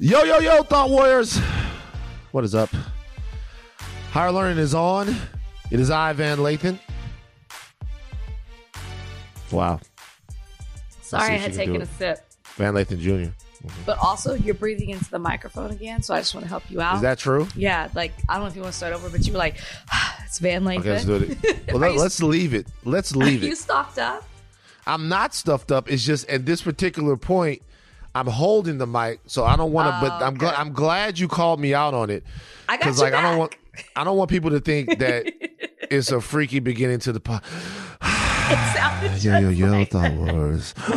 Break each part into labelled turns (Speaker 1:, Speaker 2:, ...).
Speaker 1: Yo, yo, yo, Thought Warriors. What is up? Higher Learning is on. It is I, Van Lathan. Wow.
Speaker 2: Sorry, I had
Speaker 1: she can do
Speaker 2: taken a sip.
Speaker 1: Van Lathan Jr. Mm-hmm.
Speaker 2: But also, you're breathing into the microphone again, so I just want to help you out.
Speaker 1: Is that true?
Speaker 2: yeah, like, I don't know if you want to start over, but you were like, it's Van Lathan.
Speaker 1: Okay, let's do it. Well, let, us leave it. Let's leave it.
Speaker 2: you stocked up?
Speaker 1: I'm not stuffed up. It's just at this particular point, I'm holding the mic, so I don't want to. but
Speaker 2: Oh,
Speaker 1: I'm glad. I'm glad you called me out on it
Speaker 2: I got
Speaker 1: because,
Speaker 2: you
Speaker 1: like, I don't want. I don't want people to think that it's a freaky beginning to the pod. Yo, yo, yo,
Speaker 2: like-
Speaker 1: Thought Wars.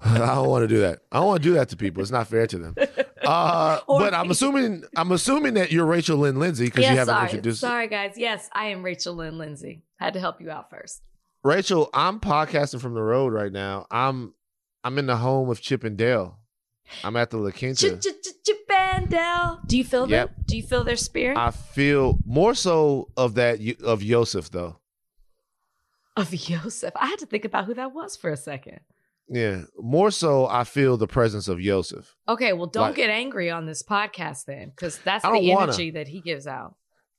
Speaker 1: I don't want to do that. I don't want to do that to people. It's not fair to them. Uh, but I'm assuming I'm assuming that you're Rachel Lynn Lindsay because
Speaker 2: Yeah,
Speaker 1: you haven't
Speaker 2: sorry.
Speaker 1: introduced
Speaker 2: Sorry, guys. Yes, I am Rachel Lynn Lindsay. Had to help you out first.
Speaker 1: Rachel. I'm podcasting from the road right now. I'm I'm in the home of Chip and Dale. I'm at the La Quinta.
Speaker 2: Bandel. Do you feel
Speaker 1: Yep.
Speaker 2: them? Do you feel their spirit?
Speaker 1: I feel more so of that of Yosef though.
Speaker 2: of Yosef. I had to think about who that was for a second.
Speaker 1: Yeah, more so I feel the presence of Yosef.
Speaker 2: Okay, well, don't
Speaker 1: Like-
Speaker 2: get angry on this podcast then, because that's the
Speaker 1: wanna.
Speaker 2: energy that he gives out.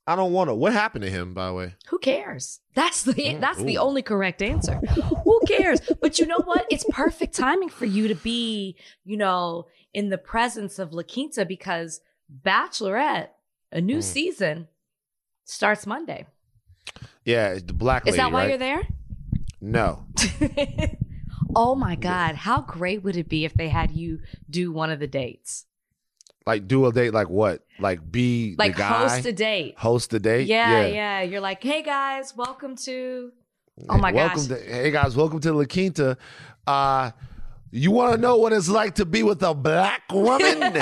Speaker 1: I don't want to. What happened to him, by the way?
Speaker 2: Who cares? That's the
Speaker 1: Mm,
Speaker 2: that's the only correct answer. Cares? But you know what? It's perfect timing for you to be, you know, in the presence of La Quinta because Bachelorette, a new
Speaker 1: Mm.
Speaker 2: season, starts Monday.
Speaker 1: Yeah, the black
Speaker 2: Is that why
Speaker 1: right?
Speaker 2: you're there?
Speaker 1: No.
Speaker 2: oh my God. How great would it be if they had you do one of the dates?
Speaker 1: Like do a date like what? Like be
Speaker 2: Like
Speaker 1: the guy
Speaker 2: host a date.
Speaker 1: host a date?
Speaker 2: Yeah, yeah, You're like, hey guys, welcome to. Oh my
Speaker 1: welcome
Speaker 2: gosh.
Speaker 1: To, hey guys, welcome to La Quinta. Uh you want to know what it's like to be with a black woman?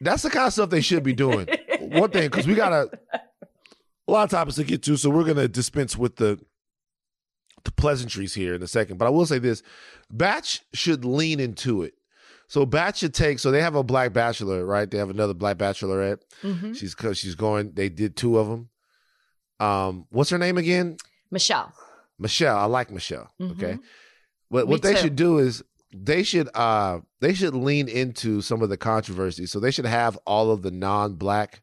Speaker 1: That's the kind of stuff they should be doing. One thing, because we got a, a lot of topics to get to, so we're gonna dispense with the the pleasantries here in a second. But I will say this: Batch should lean into it. So Batch should take. So they have a black bachelor, right? They have another black bachelorette.
Speaker 2: Mhm.
Speaker 1: She's she's going. They did two of them. Um, what's her name again?
Speaker 2: Michelle.
Speaker 1: Michelle. I like Michelle. Okay.
Speaker 2: Mhm.
Speaker 1: What
Speaker 2: Me
Speaker 1: what they
Speaker 2: too.
Speaker 1: should do is they should uh they should lean into some of the controversy. So they should have all of the non-black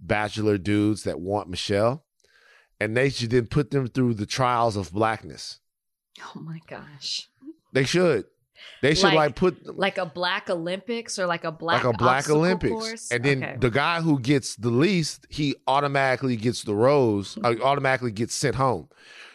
Speaker 1: bachelor dudes that want Michelle, and they should then put them through the trials of blackness.
Speaker 2: Oh my gosh.
Speaker 1: They should. They should like,
Speaker 2: Like-
Speaker 1: put
Speaker 2: Like a black Olympics or like a black
Speaker 1: like a black Olympics,
Speaker 2: course?
Speaker 1: and then
Speaker 2: Okay.
Speaker 1: the guy who gets the least, he automatically gets the rose, uh, automatically gets sent home.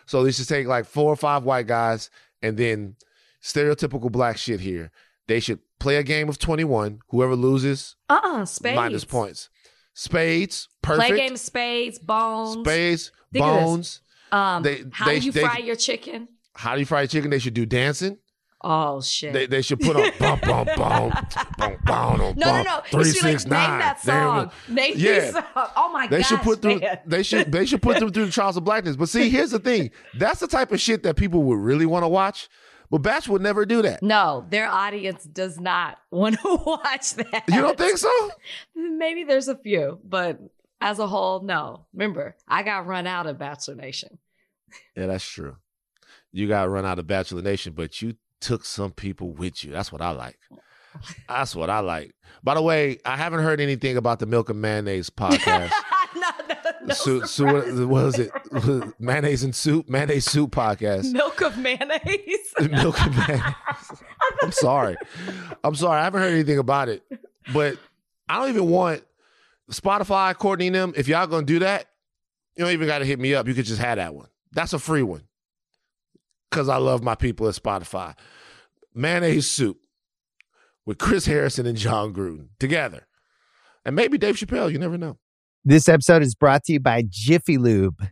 Speaker 1: So they should take like four or five white guys, and then stereotypical black shit here. They should play a game of twenty one. Whoever loses
Speaker 2: uh-uh, spades.
Speaker 1: minus points. Spades, perfect.
Speaker 2: Play game of spades, bones.
Speaker 1: Spades,
Speaker 2: Think
Speaker 1: bones.
Speaker 2: Um,
Speaker 1: They-
Speaker 2: how
Speaker 1: they-
Speaker 2: do you
Speaker 1: they-
Speaker 2: fry your chicken?
Speaker 1: How do you fry chicken? They should do dancing.
Speaker 2: Oh shit.
Speaker 1: They, they should put on bum bum bum bum bum
Speaker 2: no, no, no.
Speaker 1: Three
Speaker 2: should
Speaker 1: six
Speaker 2: like, name that
Speaker 1: There we go.
Speaker 2: song. Name
Speaker 1: Yeah.
Speaker 2: song. Oh my god.
Speaker 1: They
Speaker 2: gosh,
Speaker 1: should put through.
Speaker 2: man.
Speaker 1: They should. They should put them through the trials of blackness. But see, here's the thing. That's the type of shit that people would really want to watch. But Batch would never do that.
Speaker 2: No, their audience does not want to watch that.
Speaker 1: You don't think so?
Speaker 2: Maybe there's a few, but as a whole, no. Remember, I got run out of Bachelor Nation.
Speaker 1: Yeah, that's true. You got run out of Bachelor Nation, but you took some people with you. That's what I like. That's what I like. By the way, I haven't heard anything about the Milk and Mayonnaise podcast.
Speaker 2: no, no, no.
Speaker 1: Su- su- what, what was it? mayonnaise and soup, mayonnaise soup podcast.
Speaker 2: Milk of mayonnaise.
Speaker 1: Milk of mayonnaise. I'm sorry. I'm sorry. I haven't heard anything about it. But I don't even want Spotify, Courtney and them. If y'all gonna do that, you don't even gotta hit me up. You could just have that one. That's a free one. Cause I love my people at Spotify. Mayonnaise soup with Chris Harrison and Jon Gruden together. And maybe Dave Chappelle, you never know.
Speaker 3: This episode is brought to you by Jiffy Lube.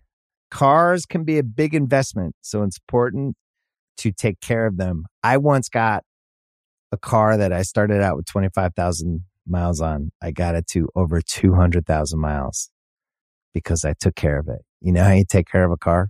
Speaker 3: Cars can be a big investment, so it's important to take care of them. I once got a car that I started out with 25,000 miles on. I got it to over 200,000 miles because I took care of it. You know how you take care of a car?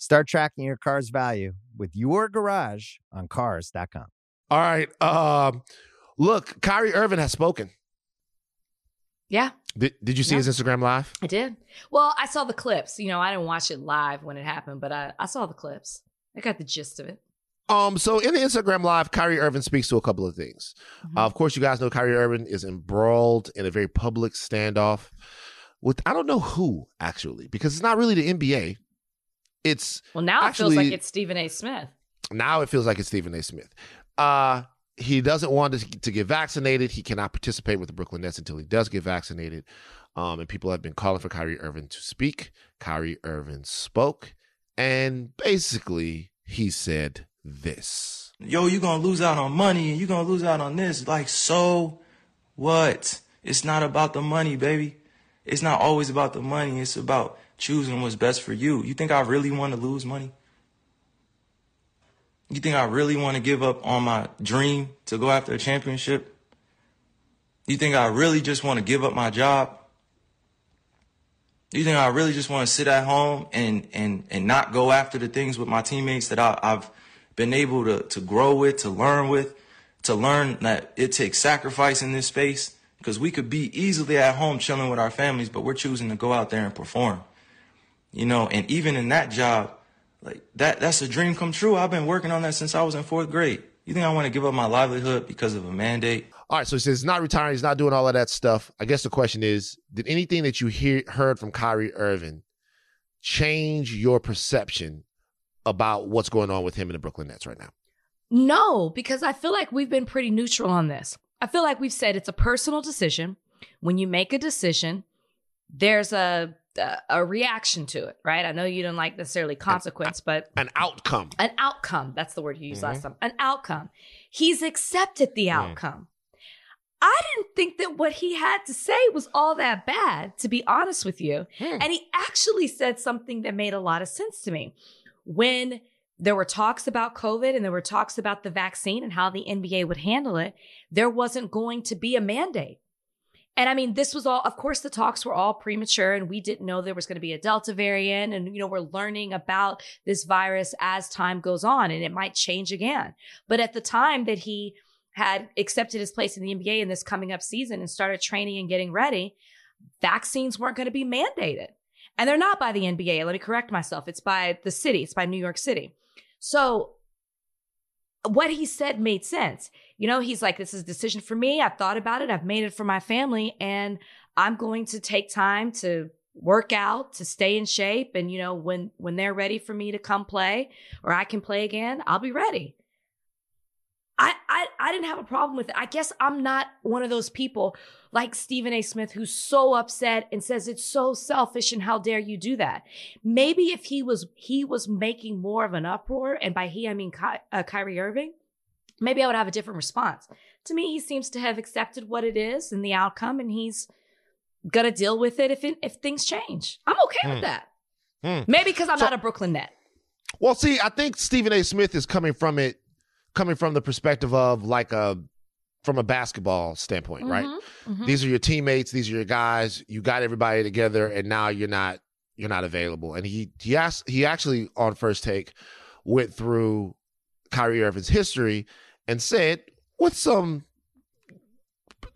Speaker 3: Start tracking your car's value with your garage on cars.com.
Speaker 1: All right. Um, look, Kyrie Irving has spoken.
Speaker 2: Yeah,
Speaker 1: Did, did you see
Speaker 2: Yeah.
Speaker 1: his Instagram live?
Speaker 2: I did. Well, I saw the clips. You know, I didn't watch it live when it happened, but I, I saw the clips. I got the gist of it.
Speaker 1: Um, so in the Instagram live, Kyrie Irving speaks to a couple of things.
Speaker 2: Mhm.
Speaker 1: Uh, of course, you guys know Kyrie Irving is embroiled in a very public standoff with I don't know who actually, because it's not really the NBA. It's
Speaker 2: well, now it feels like it's Stephen A. Smith.
Speaker 1: now it feels like it's Stephen A. Smith. Uh, he doesn't want to, to get vaccinated. He cannot participate with the Brooklyn Nets until he does get vaccinated. Um, and people have been calling for Kyrie Irving to speak. Kyrie Irving spoke, and basically he said this.
Speaker 4: yo, you're gonna lose out on money and you gonna lose out on this. Like, so what? It's not about the money, baby. It's not always about the money. It's about choosing what's best for you. You think I really want to lose money? You think I really want to give up on my dream to go after a championship? You think I really just want to give up my job? You think I really just want to sit at home and and and not go after the things with my teammates that I, I've been able to to grow with, to learn with, to learn that it takes sacrifice in this space because we could be easily at home chilling with our families, but we're choosing to go out there and perform. You know, and even in that job, like that that's a dream come true. I've been working on that since I was in fourth grade. You think I want to give up my livelihood because of a mandate?
Speaker 1: All right, so he says he's not retiring, he's not doing all of that stuff. I guess the question is, did anything that you hear heard from Kyrie Irving change your perception about what's going on with him in the Brooklyn Nets right now?
Speaker 2: No, because I feel like we've been pretty neutral on this. I feel like we've said it's a personal decision. When you make a decision, there's a a, reaction to it, right? I know you don't like necessarily consequence, but
Speaker 1: An outcome.
Speaker 2: an outcome. That's the word you used
Speaker 1: Mhm.
Speaker 2: last time. An outcome. He's accepted the
Speaker 1: Mm.
Speaker 2: outcome. I didn't think that what he had to say was all that bad, to be honest with you.
Speaker 1: Hmm.
Speaker 2: And he actually said something that made a lot of sense to me. When there were talks about COVID and there were talks about the vaccine and how the NBA would handle it, there wasn't going to be a mandate. And I mean, this was all, of course, the talks were all premature and we didn't know there was going to be a Delta variant. And, you know, we're learning about this virus as time goes on and it might change again. But at the time that he had accepted his place in the NBA in this coming up season and started training and getting ready, vaccines weren't going to be mandated. And they're not by the NBA. Let me correct myself. It's by the city, it's by New York City. So what he said made sense. You know, he's like, this is a decision for me. I've thought about it. I've made it for my family and I'm going to take time to work out, to stay in shape. And, you know, when, when they're ready for me to come play or I can play again, I'll be ready. I, I, I didn't have a problem with it. I guess I'm not one of those people like Stephen A. Smith who's so upset and says it's so selfish and how dare you do that. Maybe if he was he was making more of an uproar, and by he I mean Ky- uh, Kyrie Irving, maybe I would have a different response. To me, he seems to have accepted what it is and the outcome, and he's gonna deal with it if it, if things change. I'm okay
Speaker 1: Hmm.
Speaker 2: with that.
Speaker 1: Hmm.
Speaker 2: Maybe because I'm
Speaker 1: So-
Speaker 2: not a Brooklyn net.
Speaker 1: Well, see, I think Stephen A. Smith is coming from it, coming from the perspective of like a, from a basketball standpoint, right?
Speaker 2: Mhm, mhm.
Speaker 1: These are your teammates. These are your guys. You got everybody together, and now you're not you're not available. And he he asked he actually on first take went through Kyrie Irving's history and said with some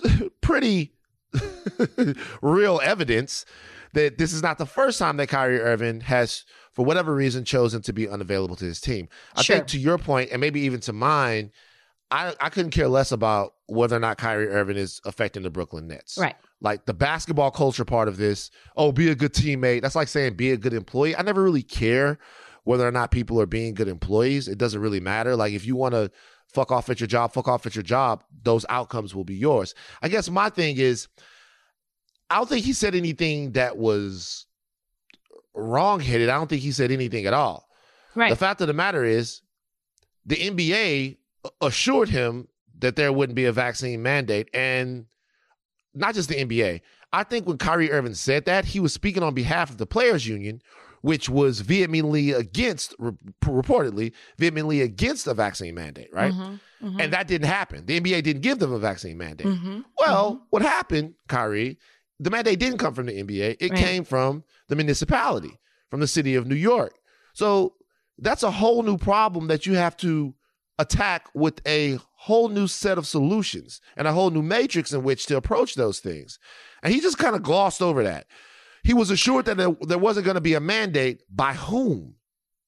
Speaker 1: pretty real evidence that this is not the first time that Kyrie Irving has, for whatever reason, chosen to be unavailable to his team. I
Speaker 2: Sure.
Speaker 1: think to your point, and maybe even to mine, I, I couldn't care less about whether or not Kyrie Irving is affecting the Brooklyn Nets.
Speaker 2: Right.
Speaker 1: Like the basketball culture part of this, oh, be a good teammate. That's like saying be a good employee. I never really care whether or not people are being good employees. It doesn't really matter. Like if you want to fuck off at your job, fuck off at your job, those outcomes will be yours. I guess my thing is, I don't think he said anything that was wrong headed. I don't think he said anything at all.
Speaker 2: Right.
Speaker 1: The fact of the matter is, the NBA assured him that there wouldn't be a vaccine mandate. And not just the NBA. I think when Kyrie Irving said that, he was speaking on behalf of the players' union, which was vehemently against, re- reportedly, vehemently against a vaccine mandate, right?
Speaker 2: Mm-hmm, mm-hmm,
Speaker 1: And that didn't happen. The NBA didn't give them a vaccine mandate.
Speaker 2: mm-hmm,
Speaker 1: Well, what happened, Kyrie? The mandate didn't come from the NBA. It
Speaker 2: Right.
Speaker 1: came from the municipality, from the city of New York. So that's a whole new problem that you have to attack with a whole new set of solutions and a whole new matrix in which to approach those things. And he just kind of glossed over that. He was assured that there, there wasn't going to be a mandate by whom?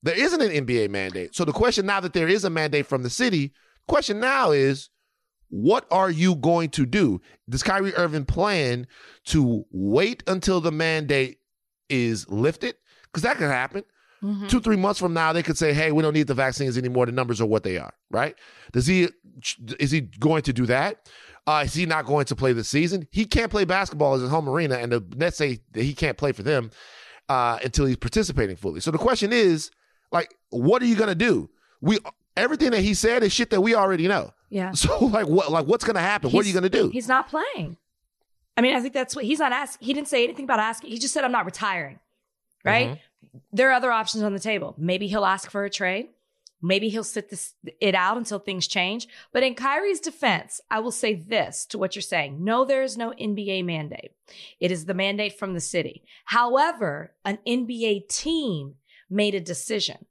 Speaker 1: There isn't an NBA mandate. So the question now that there is a mandate from the city, question now is what are you going to do? Does Kyrie Irving plan to wait until the mandate is lifted? Because that could happen.
Speaker 2: mm-hmm.
Speaker 1: Two, three months from now, they could say, "Hey, we don't need the vaccines anymore. The numbers are what they are." Right? Does he? Is he going to do that? Uh, is he not going to play the season? He can't play basketball as his home arena, and the Nets say that he can't play for them uh, until he's participating fully. So the question is, like, what are you going to do? We everything that he said is shit that we already know.
Speaker 2: Yeah.
Speaker 1: So like what like what's gonna happen? what are you gonna do?
Speaker 2: He's not playing. I mean, I think that's what he's not asking. He didn't say anything about asking. He just said, I'm not retiring. Right?
Speaker 1: Mm-hmm.
Speaker 2: There are other options on the table. Maybe he'll ask for a trade. Maybe he'll sit this it out until things change. But in Kyrie's defense, I will say this to what you're saying. No, there is no NBA mandate. It is the mandate from the city. However, an NBA team made a decision.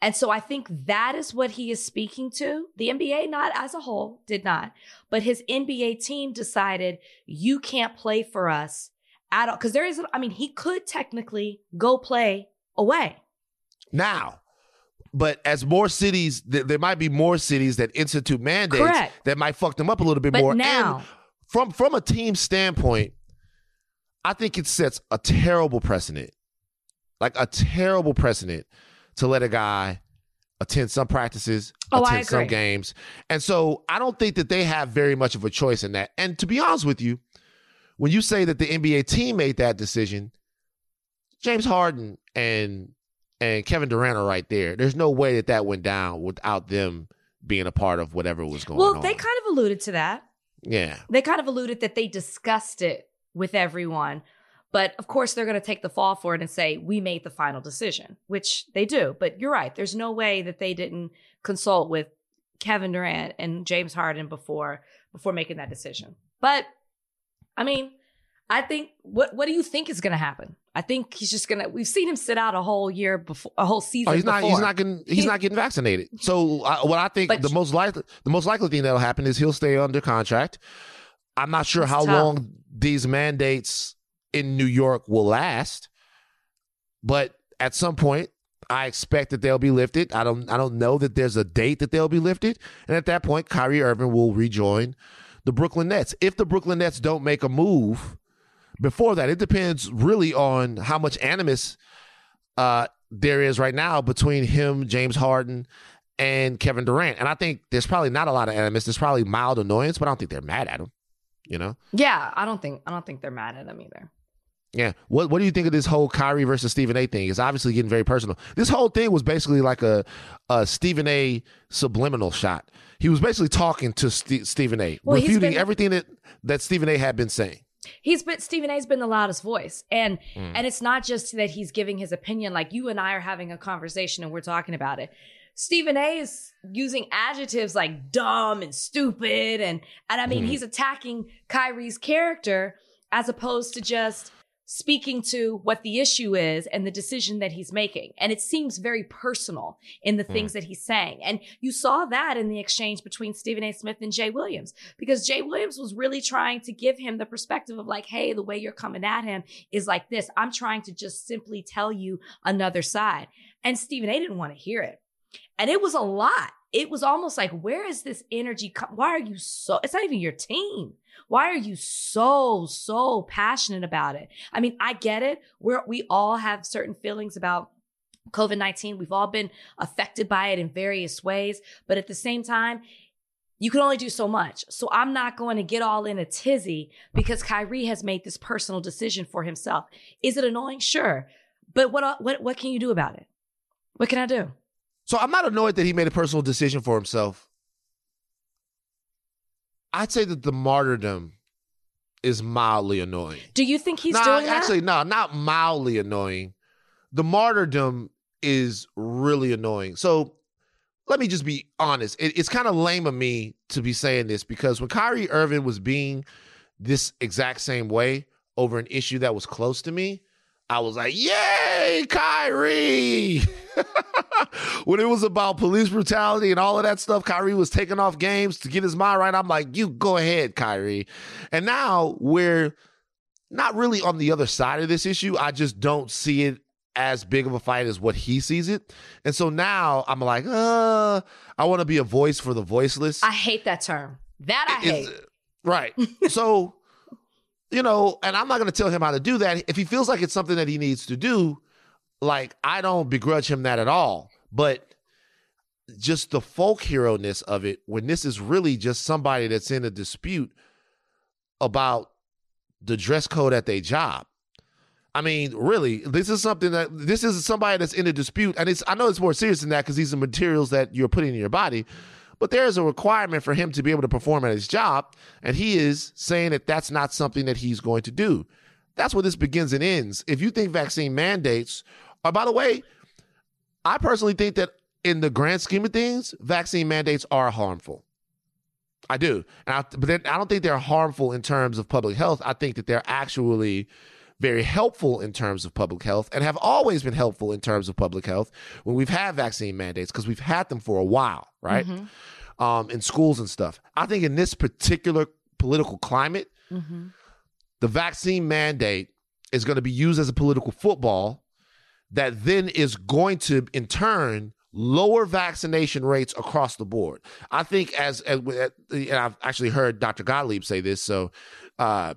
Speaker 2: And so I think that is what he is speaking to. The NBA, not as a whole, did not, but his NBA team decided you can't play for us at all. Cause there is, I mean, he could technically go play away.
Speaker 1: now. But as more cities, th- there might be more cities that institute mandates
Speaker 2: Correct.
Speaker 1: that might fuck them up a little bit
Speaker 2: But
Speaker 1: more.
Speaker 2: now,
Speaker 1: And from from a team standpoint, I think it sets a terrible precedent, like a terrible precedent, to let a guy attend some practices,
Speaker 2: Oh,
Speaker 1: attend some games, and so I don't think that they have very much of a choice in that. And to be honest with you, when you say that the NBA team made that decision, James Harden and and Kevin Durant are right there. There's no way that that went down without them being a part of whatever was going
Speaker 2: well,
Speaker 1: on.
Speaker 2: Well, they kind of alluded to that.
Speaker 1: yeah.
Speaker 2: They kind of alluded that they discussed it with everyone. But of course, they're going to take the fall for it and say, we made the final decision, which they do. But you're right. There's no way that they didn't consult with Kevin Durant and James Harden before before making that decision. But I mean, I think what what do you think is going to happen? I think he's just going to. We've seen him sit out a whole year before, a whole season.
Speaker 1: Oh, he's not. He's not getting. He's not getting vaccinated. So I, what I think
Speaker 2: But-
Speaker 1: the most likely the most likely thing that'll happen is he'll stay under contract. I'm not sure how
Speaker 2: tough.
Speaker 1: long these mandates in New York will last, but at some point, I expect that they'll be lifted. I don't. I don't know that there's a date that they'll be lifted, and at that point, Kyrie Irving will rejoin the Brooklyn Nets. If the Brooklyn Nets don't make a move before that, it depends really on how much animus uh, there is right now between him, James Harden, and Kevin Durant. And I think there's probably not a lot of animus. There's probably mild annoyance, but I don't think they're mad at him. You know?
Speaker 2: Yeah, I don't think I don't think they're mad at him either.
Speaker 1: Yeah. What What do you think of this whole Kyrie versus Stephen A. thing? It's obviously getting very personal. This whole thing was basically like a, a Stephen A. subliminal shot. He was basically talking to St- Stephen A.
Speaker 2: Well,
Speaker 1: refuting
Speaker 2: been-
Speaker 1: everything that that Stephen A. had been saying.
Speaker 2: He's been Stephen A's been the loudest voice. And
Speaker 1: Mm.
Speaker 2: and it's not just that he's giving his opinion, like you and I are having a conversation and we're talking about it. Stephen A is using adjectives like dumb and stupid and and I mean
Speaker 1: Mhm.
Speaker 2: he's attacking Kyrie's character as opposed to just speaking to what the issue is and the decision that he's making. And it seems very personal in the things mm. that he's saying. And you saw that in the exchange between Stephen A. Smith and Jay Williams because Jay Williams was really trying to give him the perspective of like, hey, the way you're coming at him is like this. I'm trying to just simply tell you another side. And Stephen A didn't want to hear it. And it was a lot. It was almost like, where is this energy? Com- Why are you so? It's not even your team. Why are you so, so passionate about it? I mean, I get it. We're, we all have certain feelings about COVID 19. We've all been affected by it in various ways. But at the same time, you can only do so much. So I'm not going to get all in a tizzy because Kyrie has made this personal decision for himself. Is it annoying? Sure. But what what what can you do about it? What can I do?
Speaker 1: So I'm not annoyed that he made a personal decision for himself. I'd say that the martyrdom is mildly annoying.
Speaker 2: Do you think he's
Speaker 1: nah,
Speaker 2: doing that?
Speaker 1: Actually, no, not mildly annoying. The martyrdom is really annoying. So let me just be honest. It, it's kind of lame of me to be saying this because when Kyrie Irving was being this exact same way over an issue that was close to me, I was like, yay, Kyrie. when it was about police brutality and all of that stuff, Kyrie was taking off games to get his mind right. I'm like, you go ahead, Kyrie. And now we're not really on the other side of this issue. I just don't see it as big of a fight as what he sees it. And so now I'm like, uh, I want to be a voice for the voiceless.
Speaker 2: I hate that term. That I hate.
Speaker 1: Right. so, you know, and I'm not going to tell him how to do that. If he feels like it's something that he needs to do, like I don't begrudge him that at all. But just the folk hero ness of it, when this is really just somebody that's in a dispute about the dress code at their job. I mean, really, this is something that this is somebody that's in a dispute, and it's I know it's more serious than that because these are materials that you're putting in your body, but there is a requirement for him to be able to perform at his job, and he is saying that that's not something that he's going to do. That's where this begins and ends. If you think vaccine mandates, are, by the way, I personally think that in the grand scheme of things, vaccine mandates are harmful. I do, I, but I don't think they're harmful in terms of public health. I think that they're actually very helpful in terms of public health and have always been helpful in terms of public health when we've had vaccine mandates because we've had them for a while, right? Mm-hmm. Um, in schools and stuff. I think in this particular political climate, mm-hmm. the vaccine mandate is going to be used as a political football that then is going to, in turn, lower vaccination rates across the board. I think as, as and I've actually heard Dr. Gottlieb say this, so uh,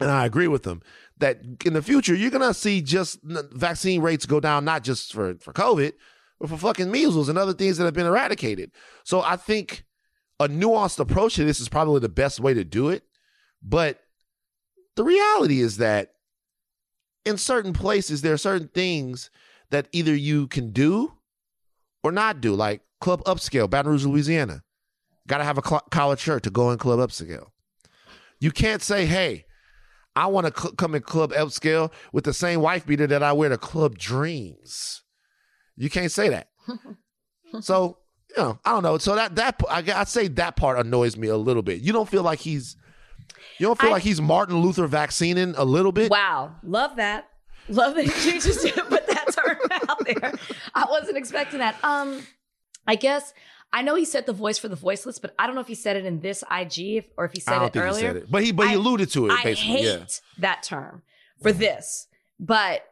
Speaker 1: and I agree with him that in the future you're gonna see just vaccine rates go down, not just for for COVID, but for fucking measles and other things that have been eradicated. So I think a nuanced approach to this is probably the best way to do it. But the reality is that in certain places there are certain things that either you can do or not do, like Club Upscale, Baton Rouge, Louisiana. Got to have a cl- collared shirt to go in Club Upscale. You can't say, hey, I want to cl- come in Club Upscale with the same wife beater that I wear to Club Dreams. You can't say that. so, you know, I don't know. So that that I, I'd say that part annoys me a little bit. You don't feel like he's you don't feel I, like he's Martin Luther vaccinating a little bit?
Speaker 2: Wow. Love that. Love that you just put that term out there. I wasn't expecting that. Um, I guess I know he said the voice for the voiceless, but I don't know if he said it in this IG or if he said it earlier. He
Speaker 1: it. But he but he alluded to it. I
Speaker 2: hate
Speaker 1: yeah.
Speaker 2: that term for mm-hmm. this, but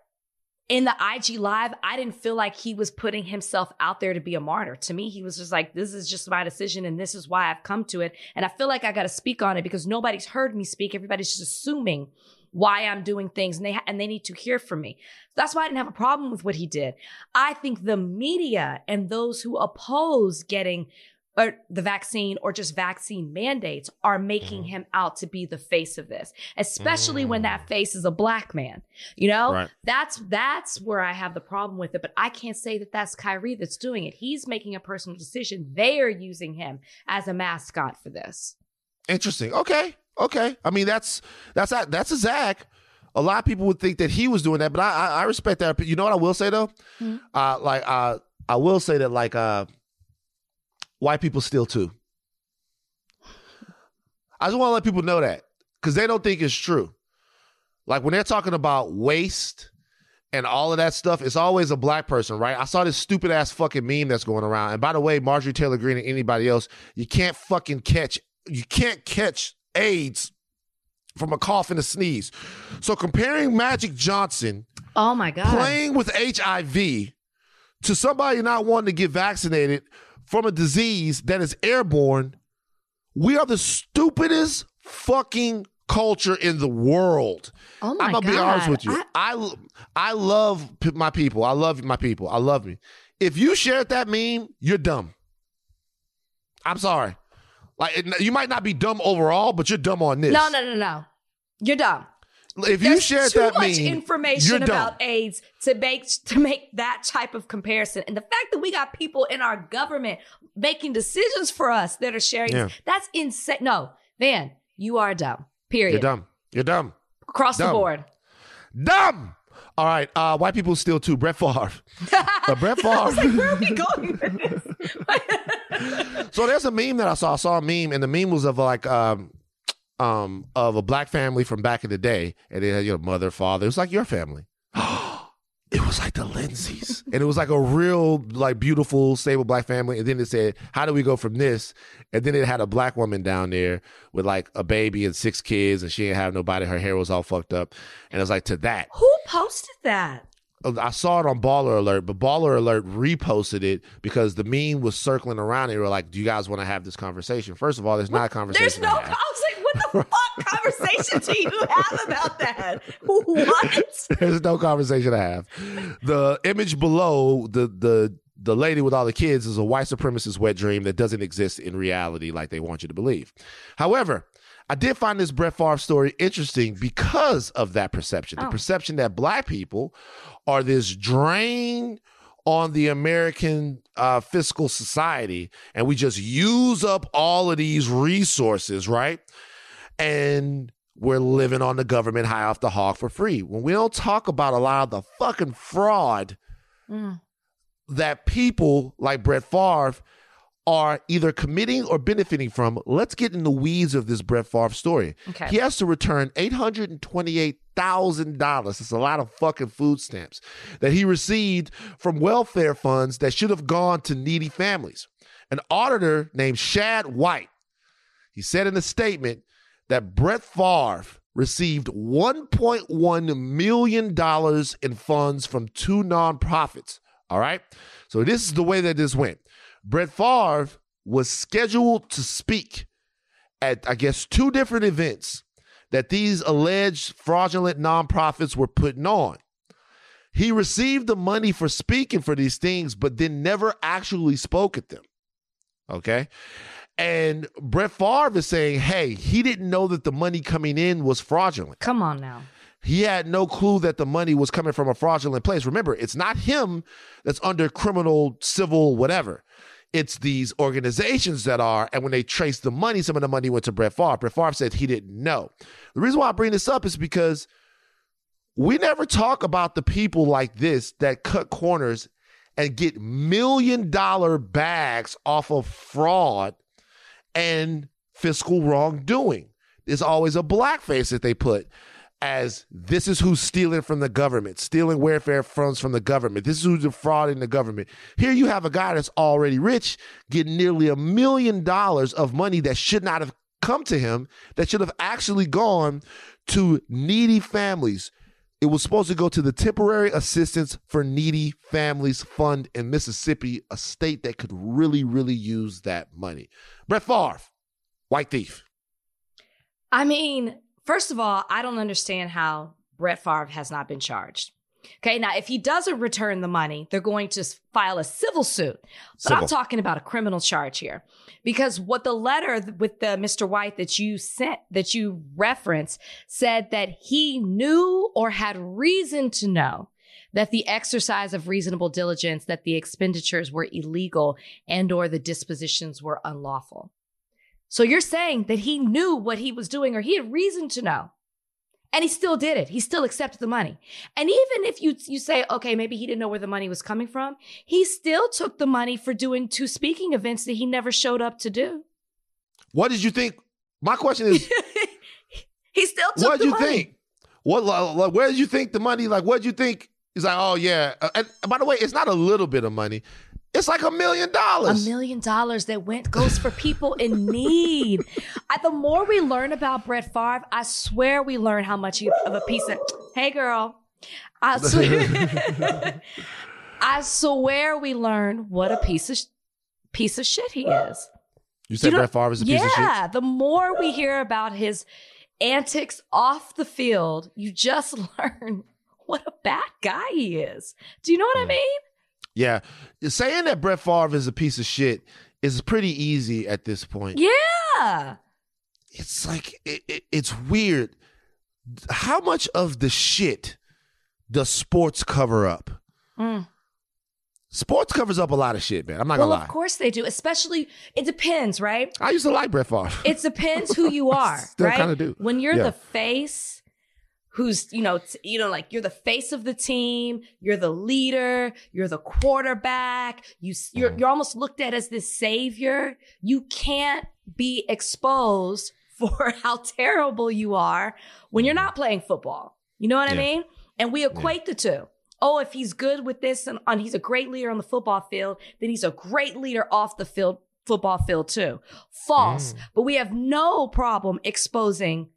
Speaker 2: in the IG live, I didn't feel like he was putting himself out there to be a martyr. To me, he was just like, this is just my decision and this is why I've come to it. And I feel like I got to speak on it because nobody's heard me speak. Everybody's just assuming why I'm doing things and they, ha- and they need to hear from me. That's why I didn't have a problem with what he did. I think the media and those who oppose getting or the vaccine or just vaccine mandates are making mm. him out to be the face of this, especially mm. when that mm. face is a black man. You know, right. that's that's where I have the problem with it. But I can't say that that's Kyrie that's doing it. He's making a personal decision. They are using him as a mascot for this.
Speaker 1: Interesting. Okay. Okay. I mean, that's that's a, that's a Zach. A lot of people would think that he was doing that, but I I, I respect that. You know what I will say though, mm. uh, like uh, I will say that like uh white people steal too. I just want to let people know that because they don't think it's true. Like when they're talking about waste and all of that stuff, it's always a black person, right? I saw this stupid ass fucking meme that's going around. And by the way, Marjorie Taylor Greene and anybody else, you can't fucking catch, you can't catch AIDS from a cough and a sneeze. So comparing Magic Johnson,
Speaker 2: oh my god,
Speaker 1: playing with HIV to somebody not wanting to get vaccinated from a disease that is airborne, we are the stupidest fucking culture in the world.
Speaker 2: Oh my
Speaker 1: I'm gonna
Speaker 2: God.
Speaker 1: be honest with you. I, I, I love my people. I love my people. I love me. If you shared that meme, you're dumb. I'm sorry. Like it- you might not be dumb overall, but you're dumb on this.
Speaker 2: No, no, no, no. You're dumb.
Speaker 1: If you
Speaker 2: There's
Speaker 1: shared
Speaker 2: too
Speaker 1: that
Speaker 2: much
Speaker 1: meme,
Speaker 2: information
Speaker 1: dumb.
Speaker 2: about AIDS to make to make that type of comparison, and the fact that we got people in our government making decisions for us that are sharing
Speaker 1: Yeah.
Speaker 2: that's insane. No, man, you are dumb. Period.
Speaker 1: You're dumb. You're dumb.
Speaker 2: Across the board.
Speaker 1: Dumb. All right. Uh, white people steal too. Brett Favre. Uh, Brett
Speaker 2: I was like,
Speaker 1: Favre.
Speaker 2: where are we going with this?
Speaker 1: So there's a meme that I saw. I saw a meme, and the meme was of like um um of a black family from back in the day, and it had your mother, father. It was like your family. It was like the Lindsays, and it was like a real, like beautiful, stable black family. And then it said, "How do we go from this?" And then it had a black woman down there with like a baby and six kids, and she didn't have nobody. Her hair was all fucked up, and it was like to that.
Speaker 2: Who posted that?
Speaker 1: I saw it on Baller Alert, but Baller Alert reposted it because the meme was circling around. And they were like, "Do you guys want to have this conversation?" First of all, there's not a conversation.
Speaker 2: There's no.
Speaker 1: to
Speaker 2: I was like, what the fuck conversation do you have about that? What?
Speaker 1: There's no conversation to have. The image below the the the lady with all the kids is a white supremacist wet dream that doesn't exist in reality like they want you to believe. However, I did find this Brett Favre story interesting because of that perception. The
Speaker 2: Oh.
Speaker 1: perception that black people are this drain on the American uh, fiscal society, and we just use up all of these resources, right? And we're living on the government high off the hog for free. When we don't talk about a lot of the fucking fraud
Speaker 2: Mm.
Speaker 1: that people like Brett Favre are either committing or benefiting from, let's get in the weeds of this Brett Favre story.
Speaker 2: Okay.
Speaker 1: He has to return $828,000. It's a lot of fucking food stamps that he received from welfare funds that should have gone to needy families. An auditor named Shad White, he said in a statement that Brett Favre received $1.1 million in funds from two nonprofits. All right. So this is the way that this went. Brett Favre was scheduled to speak at, I guess, two different events that these alleged fraudulent nonprofits were putting on. He received the money for speaking for these things, but then never actually spoke at them. Okay. And Brett Favre is saying, hey, he didn't know that the money coming in was fraudulent.
Speaker 2: Come on now.
Speaker 1: He had no clue that the money was coming from a fraudulent place. Remember, it's not him that's under criminal, civil, whatever. It's these organizations that are. And when they trace the money, some of the money went to Brett Favre. Brett Favre said he didn't know. The reason why I bring this up is because we never talk about the people like this that cut corners and get million dollar bags off of fraud and fiscal wrongdoing. There's always a blackface that they put as this is who's stealing from the government, stealing welfare funds from the government. This is who's defrauding the government. Here you have a guy that's already rich getting nearly a million dollars of money that should not have come to him, that should have actually gone to needy families. It was supposed to go to the Temporary Assistance for Needy Families Fund in Mississippi, a state that could really, really use that money. Brett Favre, white thief.
Speaker 2: I mean, first of all, I don't understand how Brett Favre has not been charged. Okay, now if he doesn't return the money, they're going to file a civil suit. But I'm talking about a criminal charge here. Because what the letter with the Mr. White that you sent, that you referenced, said that he knew or had reason to know that the exercise of reasonable diligence, that the expenditures were illegal and or the dispositions were unlawful. So you're saying that he knew what he was doing or he had reason to know. And he still did it. He still accepted the money. And even if you you say, okay, maybe he didn't know where the money was coming from, he still took the money for doing two speaking events that he never showed up to do.
Speaker 1: What did you think? My question is,
Speaker 2: he still took the money.
Speaker 1: what did you
Speaker 2: money.
Speaker 1: think? What, like, where did you think the money? Like, what did you think? He's like, oh yeah. Uh, and by the way, it's not a little bit of money. It's like a million dollars.
Speaker 2: A million dollars that went goes for people in need. I, the more we learn about Brett Favre, I swear we learn how much he, of a piece of. Hey, girl. I swear, I swear we learn what a piece of piece of shit he is.
Speaker 1: You said
Speaker 2: You
Speaker 1: Brett Favre is a piece of shit. Yeah.
Speaker 2: The more we hear about his antics off the field, you just learn what a bad guy he is. Do you know what I mean?
Speaker 1: Yeah, saying that Brett Favre is a piece of shit is pretty easy at this point.
Speaker 2: Yeah.
Speaker 1: It's like it, it, it's weird. How much of the shit does sports cover up?
Speaker 2: Mm.
Speaker 1: Sports covers up a lot of shit, man. I'm not
Speaker 2: Well,
Speaker 1: gonna lie.
Speaker 2: of course they do. Especially, it depends, right?
Speaker 1: I used to like Brett Favre.
Speaker 2: It depends who you are,
Speaker 1: Still
Speaker 2: right?
Speaker 1: kinda do.
Speaker 2: When you're
Speaker 1: Yeah.
Speaker 2: the face, who's you know, t- you know, like you're the face of the team, you're the leader, you're the quarterback. you you're,
Speaker 1: Mhm.
Speaker 2: you're almost looked at as this savior. You can't be exposed for how terrible you are when you're not playing football. You know what I mean? And we equate the two. Oh, if he's good with this and, and he's a great leader on the football field, then he's a great leader off the field, football field too. False.
Speaker 1: Mm.
Speaker 2: But we have no problem exposing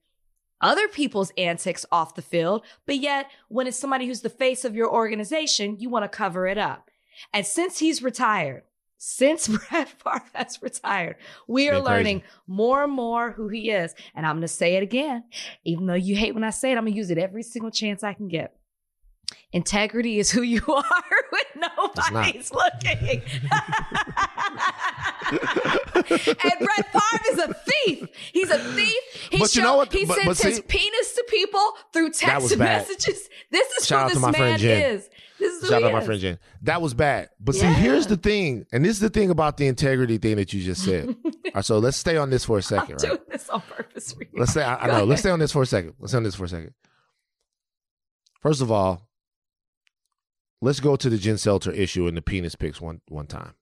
Speaker 2: other people's antics off the field. But yet, when it's somebody who's the face of your organization, you want to cover it up. And since he's retired, since Brett Favre has retired, we are learning more and more who he is. And I'm going to say it again. Even though you hate when I say it, I'm going to use it every single chance I can get. Integrity is who you are when nobody's looking. and Brett Favre is a thief. He's a thief. He
Speaker 1: But you
Speaker 2: show-
Speaker 1: know what?
Speaker 2: He
Speaker 1: But-
Speaker 2: sends
Speaker 1: but
Speaker 2: his penis to people through text messages. This is
Speaker 1: Shout
Speaker 2: who
Speaker 1: to
Speaker 2: this
Speaker 1: my friend
Speaker 2: man
Speaker 1: Jen.
Speaker 2: is. This is
Speaker 1: Shout out my friend Jen. That was bad. But
Speaker 2: Yeah.
Speaker 1: see, here's the thing, and this is the thing about the integrity thing that you just said. All right, so let's stay on this for a
Speaker 2: I'm
Speaker 1: second, right?
Speaker 2: doing this on purpose for you.
Speaker 1: Let's say I, I know. Let's stay on this for a second. Let's stay on this for a second. First of all, let's go to the Jen Selter issue and the penis pics one one time.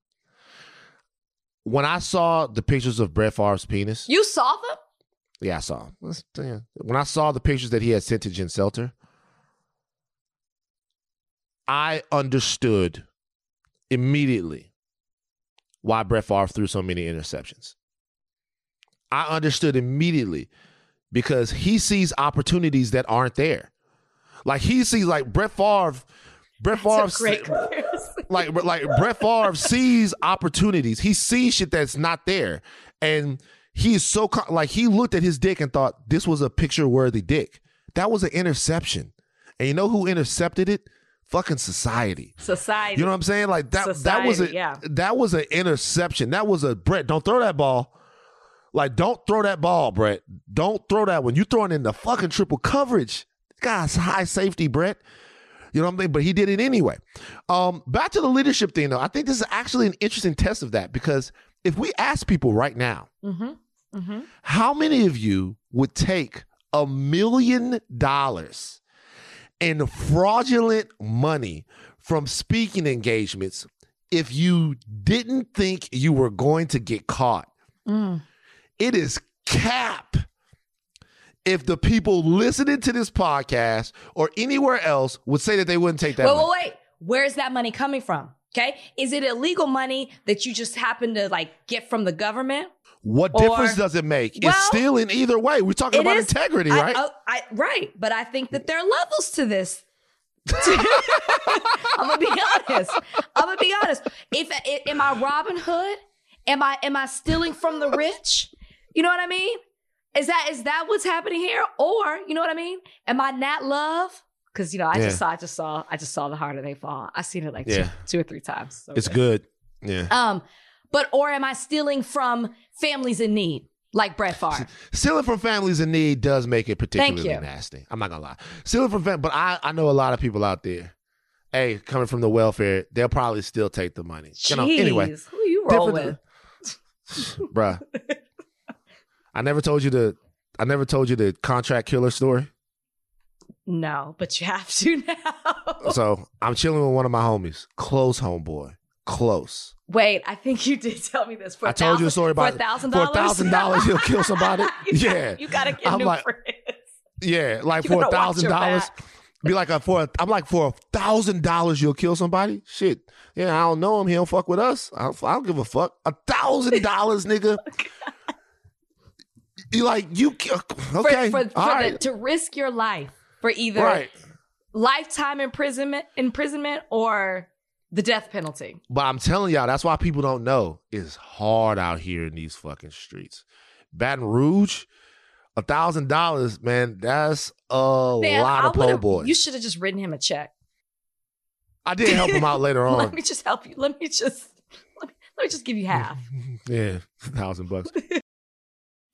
Speaker 1: When I saw the pictures of Brett Favre's penis,
Speaker 2: You saw them?
Speaker 1: yeah, I saw. When I saw the pictures that he had sent to Jen Selter, I understood immediately why Brett Favre threw so many interceptions. I understood immediately because he sees opportunities that aren't there. Like he sees like Brett Favre, Brett Favre,
Speaker 2: That's a great
Speaker 1: like like Brett Favre sees opportunities. He sees shit that's not there, and he is so like he looked at his dick and thought this was a picture worthy dick. That was an interception, and you know who intercepted it? Fucking society.
Speaker 2: Society.
Speaker 1: You know what I'm saying? Like that. that was a
Speaker 2: yeah.
Speaker 1: that was an interception. That was a Brett. Don't throw that ball. Like don't throw that ball, Brett. Don't throw that one. You throwing in the fucking triple coverage. Guys, high safety, Brett. You know what I mean? But he did it anyway. Um, back to the leadership thing, though. I think this is actually an interesting test of that because if we ask people right now,
Speaker 2: mm-hmm. Mm-hmm.
Speaker 1: how many of you would take a million dollars in fraudulent money from speaking engagements if you didn't think you were going to get caught?
Speaker 2: Mm.
Speaker 1: It is cap. If the people listening to this podcast or anywhere else would say that they wouldn't take that
Speaker 2: Wait,
Speaker 1: money.
Speaker 2: wait, wait. Where's that money coming from? Okay. Is it illegal money that you just happen to like get from the government?
Speaker 1: What
Speaker 2: Or-
Speaker 1: difference does it make?
Speaker 2: Well,
Speaker 1: it's stealing either way. We're talking about
Speaker 2: is-
Speaker 1: integrity,
Speaker 2: I-
Speaker 1: right?
Speaker 2: I, I, right. But I think that there are levels to this. I'm gonna be honest. I'm gonna be honest. If i- am I Robin Hood? Am I am I stealing from the rich? You know what I mean? Is that is that what's happening here? Or you know what I mean? Am I Nat Love? Because you know I
Speaker 1: Yeah.
Speaker 2: just saw I just saw I just saw the harder they fall. I've seen it like
Speaker 1: Yeah.
Speaker 2: two, two or three times. So
Speaker 1: it's good. Yeah.
Speaker 2: Um, but or am I stealing from families in need like Brett Favre?
Speaker 1: Stealing from families in need does make it particularly nasty. I'm not gonna lie. Stealing from fam- but I, I know a lot of people out there. Hey, coming from the welfare, they'll probably still take the money. You know, anyway,
Speaker 2: Jeez, who you roll
Speaker 1: different-
Speaker 2: with?
Speaker 1: bruh. I never told you the I never told you the contract killer story.
Speaker 2: No, but you have to now.
Speaker 1: So I'm chilling with one of my homies, close homeboy, close.
Speaker 2: Wait, I think you did tell me this. For
Speaker 1: I told you a story about
Speaker 2: for thousand
Speaker 1: for a
Speaker 2: dollars.
Speaker 1: thousand dollars he'll kill somebody.
Speaker 2: You
Speaker 1: yeah,
Speaker 2: gotta, you gotta get
Speaker 1: I'm
Speaker 2: new
Speaker 1: like-
Speaker 2: friends.
Speaker 1: yeah, like
Speaker 2: You
Speaker 1: for a thousand dollars. Be like a, for a, I'm like for a thousand dollars you'll kill somebody. Shit, yeah, I don't know him. He don't fuck with us. I don't, I don't give a fuck. A thousand dollars, nigga. Oh, You like you ki- uh, okay?
Speaker 2: For, for, for
Speaker 1: all
Speaker 2: the- to risk your life for either
Speaker 1: right.
Speaker 2: lifetime imprisonment, imprisonment, or the death penalty.
Speaker 1: But I'm telling y'all, that's why people don't know. It's hard out here in these fucking streets. Baton Rouge, a thousand dollars, man. That's a
Speaker 2: Man,
Speaker 1: lot
Speaker 2: I
Speaker 1: of po' boys.
Speaker 2: You should have just written him a check.
Speaker 1: I did help him out later on.
Speaker 2: Let me just help you. Let me just let me, let me just give you half.
Speaker 1: yeah, a thousand bucks.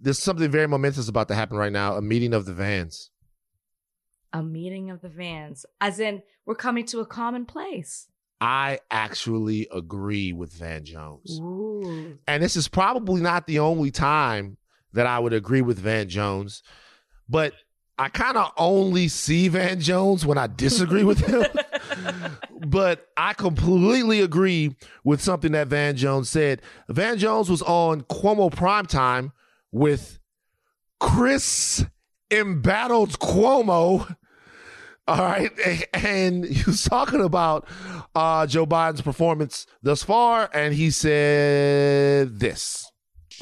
Speaker 1: There's something very momentous about to happen right now. A meeting of the Vans.
Speaker 2: A meeting of the Vans, as in we're coming to a common place.
Speaker 1: I actually agree with Van Jones.
Speaker 2: Ooh.
Speaker 1: And this is probably not the only time that I would agree with Van Jones, but I kind of only see Van Jones when I disagree with him. but I completely agree with something that Van Jones said. Van Jones was on Cuomo Primetime with Chris Embattled Cuomo. All right. And he was talking about uh, Joe Biden's performance thus far, and he said this.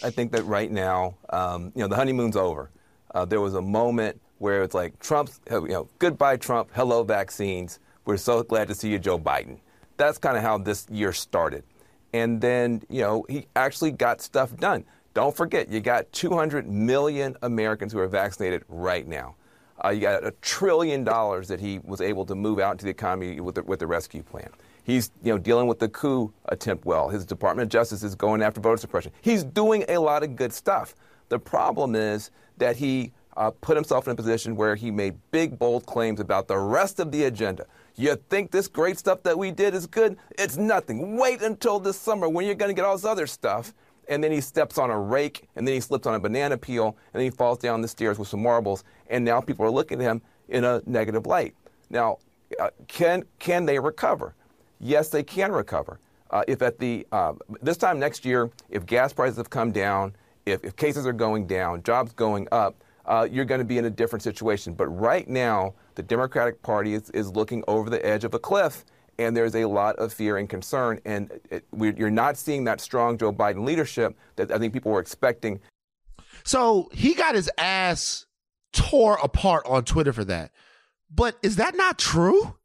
Speaker 5: I think that right now, um, you know, the honeymoon's over. Uh, there was a moment where it's like Trump's, you know, goodbye Trump, hello vaccines. We're so glad to see you, Joe Biden. That's kind of how this year started. And then, you know, he actually got stuff done. Don't forget, you got 200 million Americans who are vaccinated right now. Uh, you got a trillion dollars that he was able to move out into the economy with the, with the rescue plan. He's you know dealing with the coup attempt well. His Department of Justice is going after voter suppression. He's doing a lot of good stuff. The problem is that he uh, put himself in a position where he made big, bold claims about the rest of the agenda. You think this great stuff that we did is good? It's nothing. Wait until this summer when you're going to get all this other stuff. And then he steps on a rake, and then he slips on a banana peel, and then he falls down the stairs with some marbles. And now people are looking at him in a negative light. Now, uh, can can they recover? Yes, they can recover. Uh, if at the uh, this time next year, if gas prices have come down, if, if cases are going down, jobs going up, uh, you're going to be in a different situation. But right now, the Democratic Party is, is looking over the edge of a cliff, and there's a lot of fear and concern. And it, we, you're not seeing that strong Joe Biden leadership that I think people were expecting.
Speaker 1: So he got his ass tore apart on Twitter for that. But is that not true?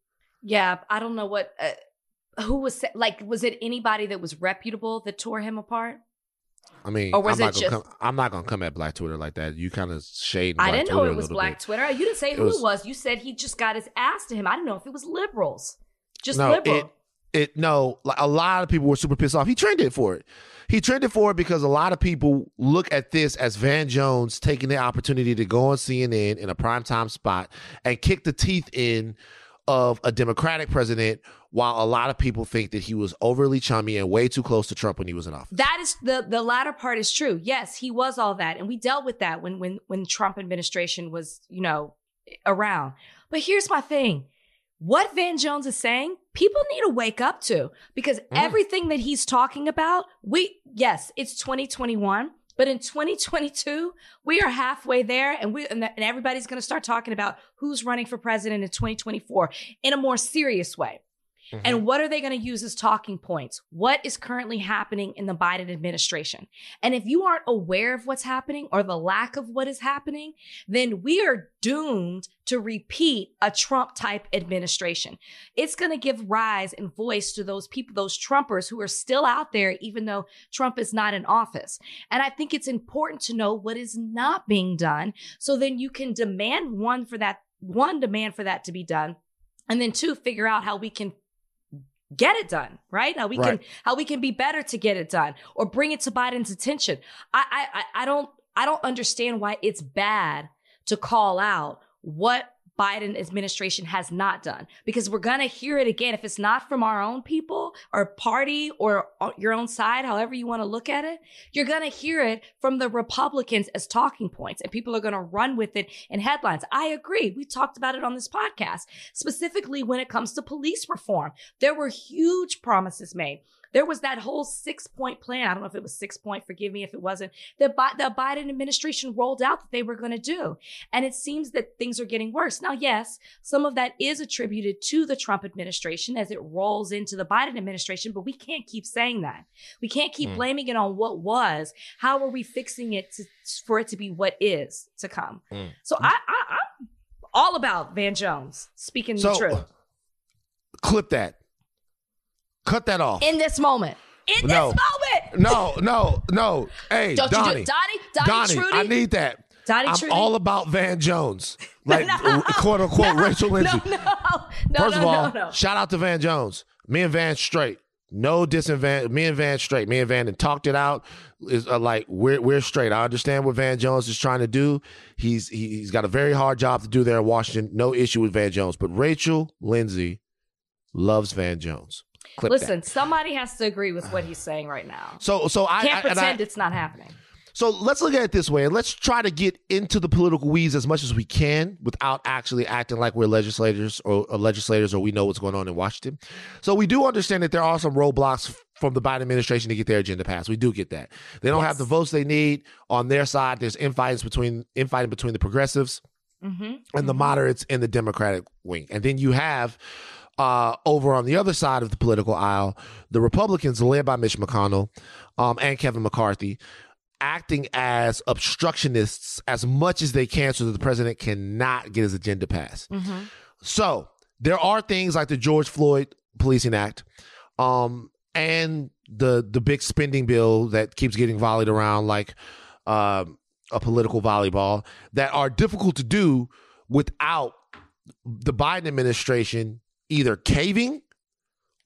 Speaker 2: Yeah, I don't know what. Uh, who was like? Was it anybody that was reputable that tore him apart?
Speaker 1: I mean,
Speaker 2: Or was
Speaker 1: I'm
Speaker 2: it
Speaker 1: not
Speaker 2: just-
Speaker 1: come, I'm not gonna come at Black Twitter like that. You kind of shade.
Speaker 2: I didn't know
Speaker 1: Twitter
Speaker 2: it was Black
Speaker 1: bit.
Speaker 2: Twitter. You didn't say
Speaker 1: It
Speaker 2: who
Speaker 1: was-
Speaker 2: it was. You said he just got his ass to him. I didn't know if it was liberals. Just
Speaker 1: no,
Speaker 2: liberal.
Speaker 1: it it no. like, A lot of people were super pissed off. He trended for it. He trended for it because a lot of people look at this as Van Jones taking the opportunity to go on CNN in a primetime spot and kick the teeth in of a Democratic president, while a lot of people think that he was overly chummy and way too close to Trump when he was in office.
Speaker 2: That is the the latter part is true. Yes, he was all that, and we dealt with that when when when Trump administration was you know around. But here's my thing: what Van Jones is saying, people need to wake up to because mm. everything that he's talking about, we yes, it's 2021. But in 2022, we are halfway there, and we and, and everybody's going to start talking about who's running for president in 2024 in a more serious way. And mm-hmm. what are they going to use as talking points? What is currently happening in the Biden administration? And if you aren't aware of what's happening or the lack of what is happening, then we are doomed to repeat a Trump type administration. It's going to give rise and voice to those people, those Trumpers who are still out there, even though Trump is not in office. And I think it's important to know what is not being done. So then you can demand one for that, one demand for that to be done. And then two, figure out how we can get it done, right? How we
Speaker 1: Right.
Speaker 2: can how we can be better to get it done or bring it to Biden's attention. I I I- I don't I don't understand why it's bad to call out what Biden administration has not done. Because we're going to hear it again. If it's not from our own people or party or uh, your own side however you want to look at it you're going to hear it from the Republicans as talking points. And people are going to run with it in headlines. I agree. We talked about it on this podcast. Specifically when it comes to police reform there were huge promises made There was that whole six point plan. I don't know if it was six point, forgive me if it wasn't, that Bi- the Biden administration rolled out that they were going to do. And it seems that things are getting worse. Now, yes, some of that is attributed to the Trump administration as it rolls into the Biden administration, but we can't keep saying that. We can't keep
Speaker 1: Mm.
Speaker 2: blaming it on what was. How are we fixing it to, for it to be what is to come?
Speaker 1: Mm.
Speaker 2: So I, I, I'm all about Van Jones speaking
Speaker 1: So
Speaker 2: the truth
Speaker 1: clip that. Cut that off.
Speaker 2: in this moment. In
Speaker 1: No.
Speaker 2: this moment.
Speaker 1: no, no, no. Hey,
Speaker 2: Don't
Speaker 1: Donnie.
Speaker 2: you do Donnie? Donnie,
Speaker 1: Donnie,
Speaker 2: Trudy?
Speaker 1: I need that.
Speaker 2: Donnie
Speaker 1: I'm
Speaker 2: Trudy?
Speaker 1: all about Van Jones. Like
Speaker 2: No.
Speaker 1: quote unquote Rachel Lindsay.
Speaker 2: No, no, no,
Speaker 1: First
Speaker 2: no,
Speaker 1: of all,
Speaker 2: no, no.
Speaker 1: shout out to Van Jones. Me and Van straight. No Van. Me and Van straight. Me and Van and talked it out. Is uh, like we're we're straight. I understand what Van Jones is trying to do. He's he, he's got a very hard job to do there in Washington. No issue with Van Jones, but Rachel Lindsay loves Van Jones. Clip
Speaker 2: Listen,
Speaker 1: that.
Speaker 2: somebody has to agree with what he's saying right now.
Speaker 1: So so I
Speaker 2: Can't
Speaker 1: I- and I-
Speaker 2: pretend it's not happening.
Speaker 1: So let's look at it this way, and let's try to get into the political weeds as much as we can without actually acting like we're legislators or, or legislators or we know what's going on in Washington. So we do understand that there are some roadblocks from the Biden administration to get their agenda passed. We do get that. They don't have the votes they need on their side. There's infighting between infighting between the progressives
Speaker 2: Mm-hmm.
Speaker 1: and the moderates in the Democratic wing. And then you have uh, over on the other side of the political aisle, the Republicans led by Mitch McConnell um, and Kevin McCarthy acting as obstructionists as much as they can so that the president cannot get his agenda passed.
Speaker 2: Mm-hmm.
Speaker 1: So there are things like the George Floyd Policing Act, um, and the the big spending bill that keeps getting volleyed around like um, a political volleyball that are difficult to do without the Biden administration either caving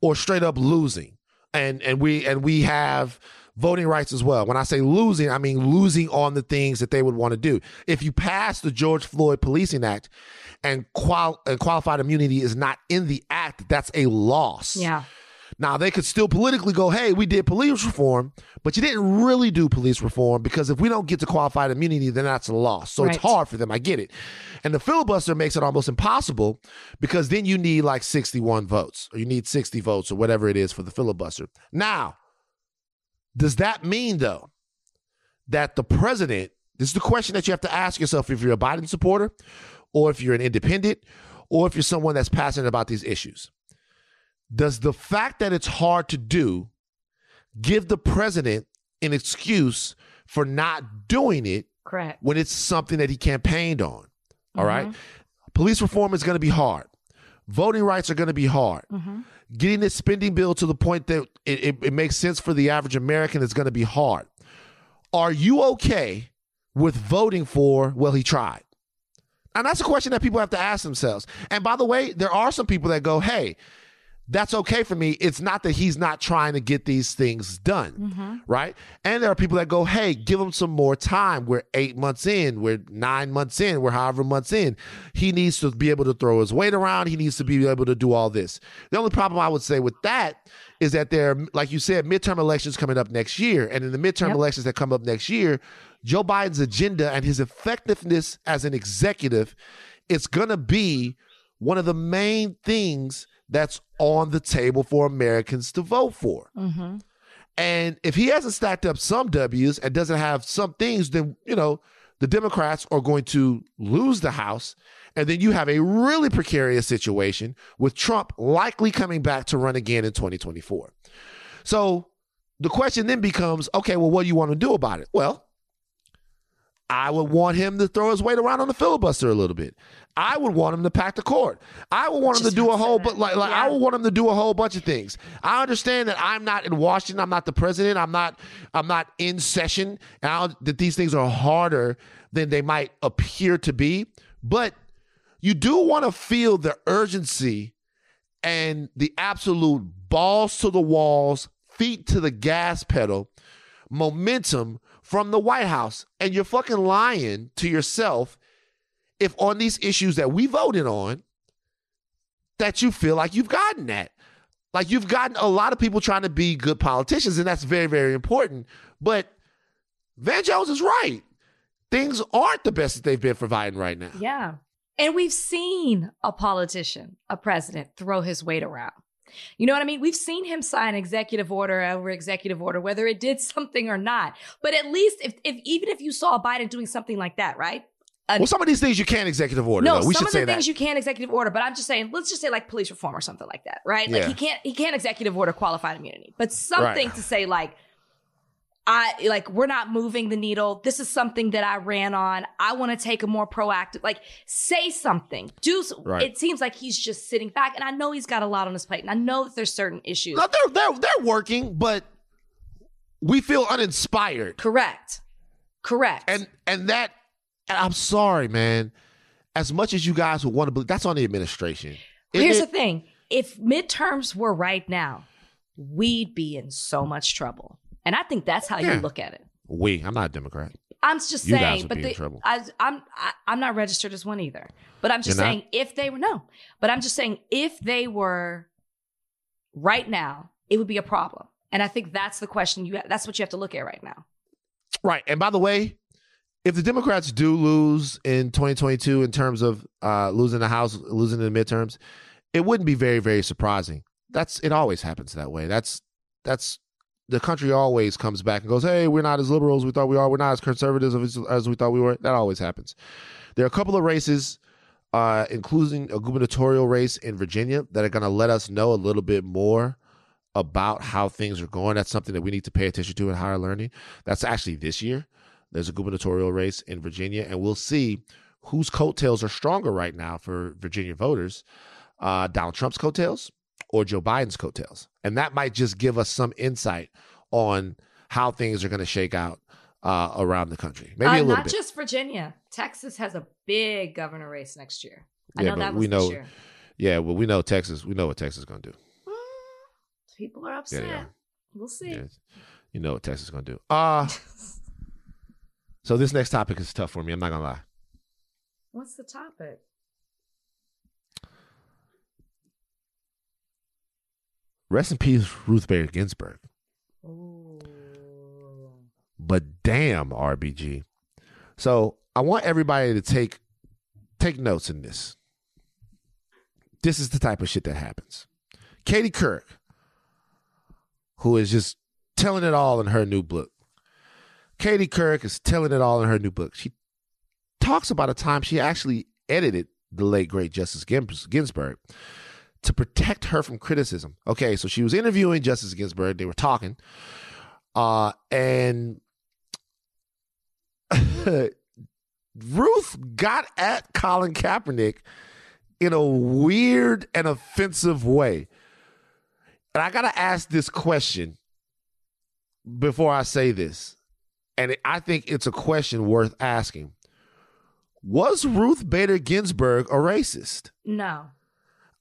Speaker 1: or straight up losing. And and we and we have voting rights as well. When I say losing, I mean losing on the things that they would want to do. If you pass the George Floyd Policing Act and, qual- and qualified immunity is not in the act, that's a loss.
Speaker 2: Yeah.
Speaker 1: Now they could still politically go, "Hey, we did police reform, but you didn't really do police reform because if we don't get to qualified immunity, then that's a loss." So it's hard for them. I get it, and the filibuster makes it almost impossible because then you need like sixty-one votes, or you need sixty votes, or whatever it is for the filibuster. Now, does that mean though that the president? This is the question that you have to ask yourself if you're a Biden supporter, or if you're an independent, or if you're someone that's passionate about these issues does the fact that it's hard to do give the president an excuse for not doing it
Speaker 2: Correct.
Speaker 1: when it's something that he campaigned on? All right. Mm-hmm. Police reform is going to be hard. Voting rights are going to be hard. Mm-hmm. Getting this spending bill to the point that it, it, it makes sense for the average American is going to be hard. Are you okay with voting for, well, he tried? And that's a question that people have to ask themselves. And by the way, there are some people that go, hey, that's okay for me. It's not that he's not trying to get these things done, mm-hmm. right? And there are people that go, hey, give him some more time. We're eight months in, we're nine months in, we're however months in. He needs to be able to throw his weight around. He needs to be able to do all this. The only problem I would say with that is that there, are, like you said, midterm elections coming up next year. And in the midterm
Speaker 2: Yep.
Speaker 1: elections that come up next year, Joe Biden's agenda and his effectiveness as an executive, it's going to be one of the main things that's on the table for Americans to vote for.
Speaker 2: Mm-hmm.
Speaker 1: And if he hasn't stacked up some W's and doesn't have some things, then, you know, the Democrats are going to lose the House. And then you have a really precarious situation with Trump likely coming back to run again in 2024. So the question then becomes okay, well, what do you want to do about it? Well, I would want him to throw his weight around on the filibuster a little bit. I would want him to pack the court. I would want him
Speaker 2: Just
Speaker 1: to do a whole, but like, like I would want him to do a whole bunch of things. I understand that I'm not in Washington. I'm not the president. I'm not. I'm not in session. And I, that these things are harder than they might appear to be. But you do want to feel the urgency and the absolute balls to the walls, feet to the gas pedal momentum from the White House. And you're fucking lying to yourself if on these issues that we voted on, that you feel like you've gotten that. Like you've gotten a lot of people trying to be good politicians, and that's very, very important. But Van Jones is right. Things aren't the best that they've been for Biden right now.
Speaker 2: Yeah. And we've seen a politician, a president, throw his weight around. You know what I mean? We've seen him sign executive order over executive order, whether it did something or not. But at least if, if even if you saw Biden doing something like that, right?
Speaker 1: Well, some of these things you can't executive order.
Speaker 2: no,
Speaker 1: though. We
Speaker 2: some
Speaker 1: should
Speaker 2: of the
Speaker 1: say
Speaker 2: things
Speaker 1: that.
Speaker 2: you can't executive order, but I'm just saying, let's just say like police reform or something like that, right? Like
Speaker 1: Yeah.
Speaker 2: he can't he can't executive order qualified immunity, but something
Speaker 1: Right.
Speaker 2: to say like, I like we're not moving the needle. This is something that I ran on. I want to take a more proactive, like say something. Do
Speaker 1: Right.
Speaker 2: it seems like he's just sitting back, and I know he's got a lot on his plate, and I know that there's certain issues.
Speaker 1: No, they're they're they're working, but we feel uninspired.
Speaker 2: Correct, correct,
Speaker 1: And and that and I'm sorry, man. As much as you guys would want to believe, that's on the administration.
Speaker 2: Here's
Speaker 1: it?
Speaker 2: the thing: if midterms were right now, we'd be in so much trouble, and I think that's how
Speaker 1: Yeah.
Speaker 2: you look at it.
Speaker 1: we. I'm not a Democrat.
Speaker 2: I'm just
Speaker 1: You
Speaker 2: saying, but the,
Speaker 1: trouble.
Speaker 2: I, I'm I, I'm not registered as one either. But I'm just
Speaker 1: You're not?
Speaker 2: saying, if they were no, but I'm just saying, if they were right now, it would be a problem. And I think that's the question you. That's what you have to look at right now.
Speaker 1: Right. And by the way, if the Democrats do lose in 2022 in terms of uh, losing the House, losing the midterms, it wouldn't be very, very surprising. That's it. Always happens that way. That's that's the country always comes back and goes, "Hey, we're not as liberal as we thought we are. We're not as conservative as, as we thought we were." That always happens. There are a couple of races, uh, including a gubernatorial race in Virginia, that are going to let us know a little bit more about how things are going. That's something that we need to pay attention to in higher learning. That's actually this year. There's a gubernatorial race in Virginia, and we'll see whose coattails are stronger right now for Virginia voters uh, Donald Trump's coattails or Joe Biden's coattails. And that might just give us some insight on how things are going to shake out uh, around the country. Maybe
Speaker 2: Uh,
Speaker 1: a little
Speaker 2: not
Speaker 1: bit.
Speaker 2: just Virginia. Texas has a big governor race next year. I
Speaker 1: Yeah,
Speaker 2: know
Speaker 1: but
Speaker 2: that
Speaker 1: we know- yeah, well, we know Texas. We know what Texas is going to do.
Speaker 2: People are upset.
Speaker 1: they are.
Speaker 2: We'll see.
Speaker 1: Yeah, you know what Texas is going to do. Uh, so this next topic is tough for me. I'm not going to lie.
Speaker 2: What's the topic?
Speaker 1: Rest in peace, Ruth Bader Ginsburg.
Speaker 2: Ooh.
Speaker 1: but damn RBG. So I want everybody to take take notes in this. This is the type of shit that happens. Katie Couric, who is just telling it all in her new book. Katie Couric is telling it all in her new book. She talks about a time she actually edited the late great Justice Ginsburg to protect her from criticism. Okay, so she was interviewing Justice Ginsburg. They were talking. Uh, and Ruth got at Colin Kaepernick in a weird and offensive way. And I got to ask this question before I say this. And I think it's a question worth asking. Was Ruth Bader Ginsburg a racist?
Speaker 2: No.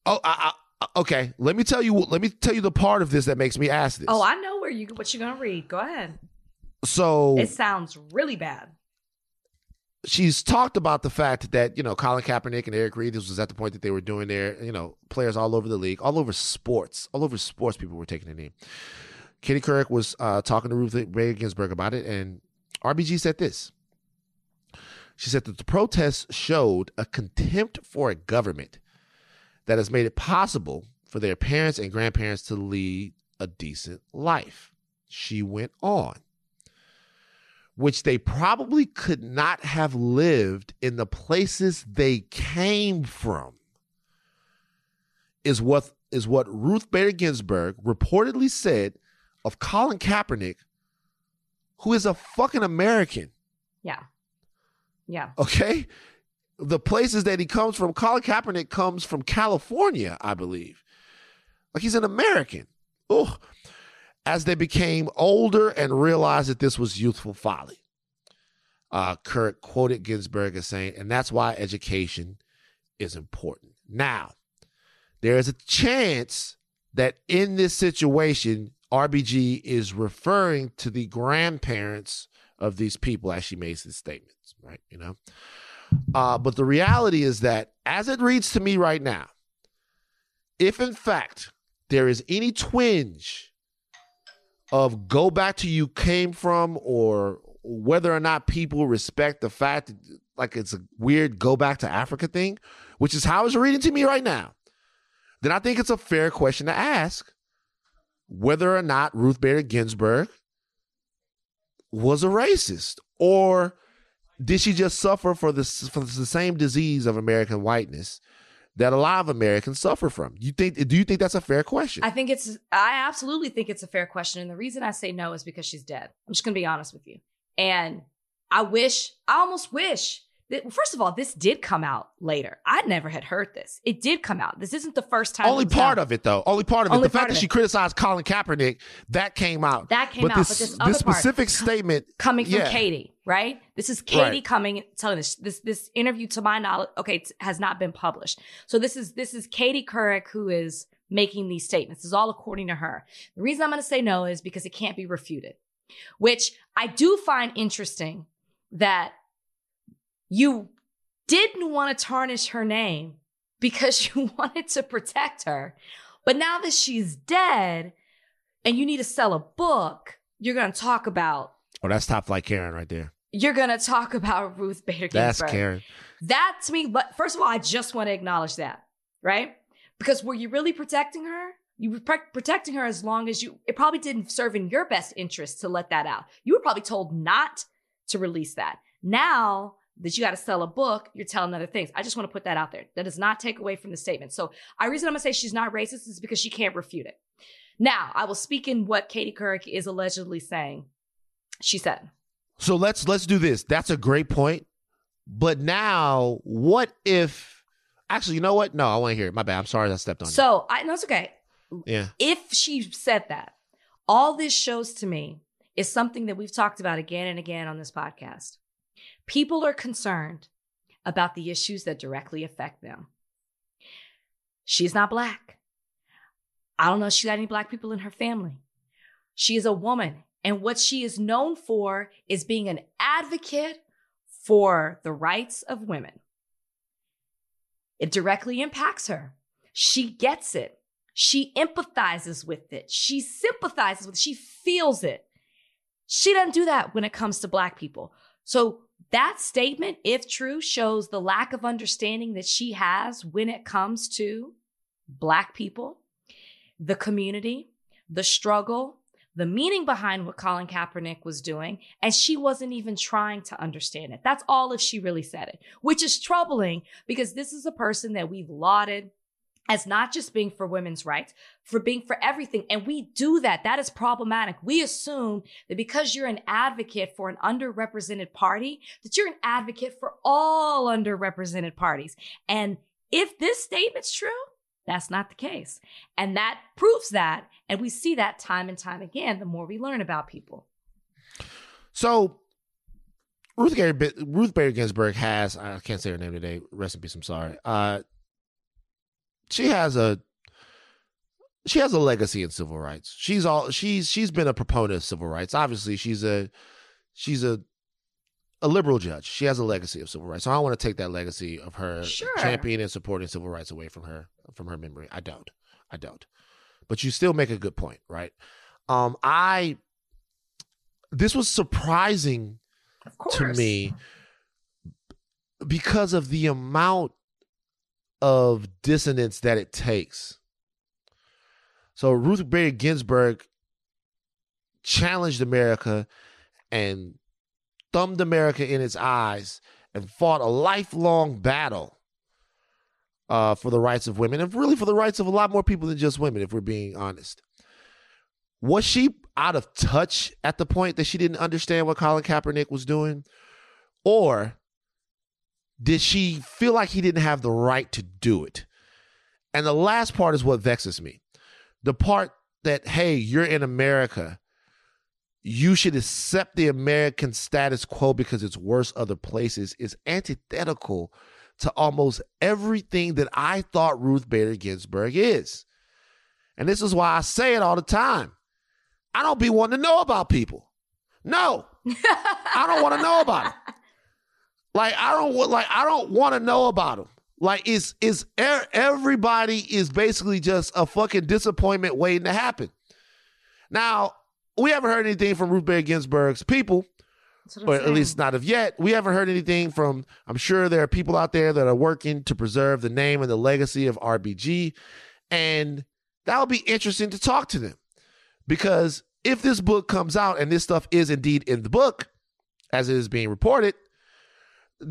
Speaker 1: Oh, I, I, okay. Let me tell you. Let me tell you the part of this that makes me ask this.
Speaker 2: Oh, I know where you what you're gonna read. Go ahead.
Speaker 1: so
Speaker 2: It sounds really bad.
Speaker 1: she's talked about the fact that you know Colin Kaepernick and Eric Reid. This was at the point that they were doing their you know players all over the league, all over sports, all over sports. People were taking the knee. Katie Couric was uh, talking to Ruth Bader Ginsburg about it, and RBG said this. She said that the protests showed a contempt for a government that has made it possible for their parents and grandparents to lead a decent life. She went on which they probably could not have lived in the places they came from is what is what Ruth Bader Ginsburg reportedly said of Colin Kaepernick who is a fucking American
Speaker 2: Yeah. Yeah.
Speaker 1: okay the places that he comes from Colin Kaepernick comes from California I believe like he's an American oh as they became older and realized that this was youthful folly. Uh, Kurt quoted Ginsburg as saying, and that's why education is important. Now, there is a chance that in this situation, RBG is referring to the grandparents of these people as she makes these statements, right? You know, uh, but the reality is that as it reads to me right now, if in fact there is any twinge of go back to you came from or whether or not people respect the fact that like it's a weird go back to Africa thing, which is how it's reading to me right now. then I think it's a fair question to ask whether or not Ruth Bader Ginsburg was a racist or did she just suffer for the, for the same disease of American whiteness that a lot of Americans suffer from? You think? Do you think that's a fair question?
Speaker 2: I think it's, I absolutely think it's a fair question. And the reason I say no is because she's dead. I'm just to be honest with you. And I wish, I almost wish first of all, this did come out later. I never had heard this. It did come out. This isn't the first time.
Speaker 1: Only part
Speaker 2: out.
Speaker 1: of it, though. Only part of it. The fact that she criticized Colin Kaepernick, that came out.
Speaker 2: That came
Speaker 1: but
Speaker 2: out,
Speaker 1: This,
Speaker 2: but this
Speaker 1: this specific statement
Speaker 2: coming from
Speaker 1: yeah.
Speaker 2: Katie, right? This is Katie
Speaker 1: Right.
Speaker 2: coming telling this this this interview to my knowledge okay t- has not been published. So this is this is Katie Couric who is making these statements. This is all according to her. The reason I'm going to say no is because it can't be refuted. Which I do find interesting that you didn't want to tarnish her name because you wanted to protect her. But now that she's dead and you need to sell a book, you're going to talk about
Speaker 1: Oh, that's top flight Karen right there.
Speaker 2: you're gonna talk about Ruth Bader Ginsburg. That's.
Speaker 1: Karen.
Speaker 2: That to me, but first of all, I just want to acknowledge that, right? Because were you really protecting her? You were pre- protecting her as long as you. It probably didn't serve in your best interest to let that out. You were probably told not to release that. Now that you got to sell a book, you're telling other things. I just want to put that out there. That does not take away from the statement. So, I reason I'm gonna say she's not racist is because she can't refute it. Now, I will speak in what Katie Couric is allegedly saying. She said.
Speaker 1: So let's let's do this. That's a great point. But now, what if? Actually, you know what? No, I want to hear it. My bad. I'm sorry I stepped on
Speaker 2: So I no, it's okay.
Speaker 1: Yeah.
Speaker 2: If she said that, all this shows to me is something that we've talked about again and again on this podcast. People are concerned about the issues that directly affect them. She's not black. I don't know if she got any black people in her family. She is a woman. And what she is known for is being an advocate for the rights of women. It directly impacts her. She gets it. She empathizes with it. She sympathizes with it. She feels it. She doesn't do that when it comes to black people. So that statement, if true, shows the lack of understanding that she has when it comes to black people, the community, the struggle, the meaning behind what Colin Kaepernick was doing, and she wasn't even trying to understand it. That's all if she really said it, which is troubling because this is a person that we've lauded as not just being for women's rights, for being for everything. And we do that. That is problematic. We assume that because you're an advocate for an underrepresented party, that you're an advocate for all underrepresented parties. And if this statement's true, that's not the case. And that proves that. And we see that time and time again the more we learn about people.
Speaker 1: So Ruth Bader, Ruth Bader Ginsburg has I can't say her name today. Rest in peace. I'm sorry. Uh, she has a she has a legacy in civil rights. She's all she's she's been a proponent of civil rights. Obviously, she's a she's a a liberal judge. She has a legacy of civil rights. So I don't want to take that legacy of her
Speaker 2: Sure.
Speaker 1: championing and supporting civil rights away from her from her memory. I don't. I don't. But you still make a good point, right? Um, I this was surprising to me because of the amount of dissonance that it takes. So Ruth Bader Ginsburg challenged America and thumbed America in its eyes and fought a lifelong battle uh, for the rights of women and really for the rights of a lot more people than just women, if we're being honest. Was she out of touch at the point that she didn't understand what Colin Kaepernick was doing? Or did she feel like he didn't have the right to do it? And the last part is what vexes me. The part that, hey, you're in America. You should accept the American status quo because it's worse other places is antithetical to almost everything that I thought Ruth Bader Ginsburg is. And this is why I say it all the time. I don't be wanting to know about people. No, I don't want to know about them. Like I don't want, like I don't want to know about them. Like it's it's er- everybody is basically just a fucking disappointment waiting to happen. Now we haven't heard anything from Ruth Bader Ginsburg's people,
Speaker 2: That's what I'm
Speaker 1: or at
Speaker 2: saying.
Speaker 1: least not of yet. We haven't heard anything from. I'm sure there are people out there that are working to preserve the name and the legacy of RBG, And that'll be interesting to talk to them because if this book comes out and this stuff is indeed in the book, as it is being reported,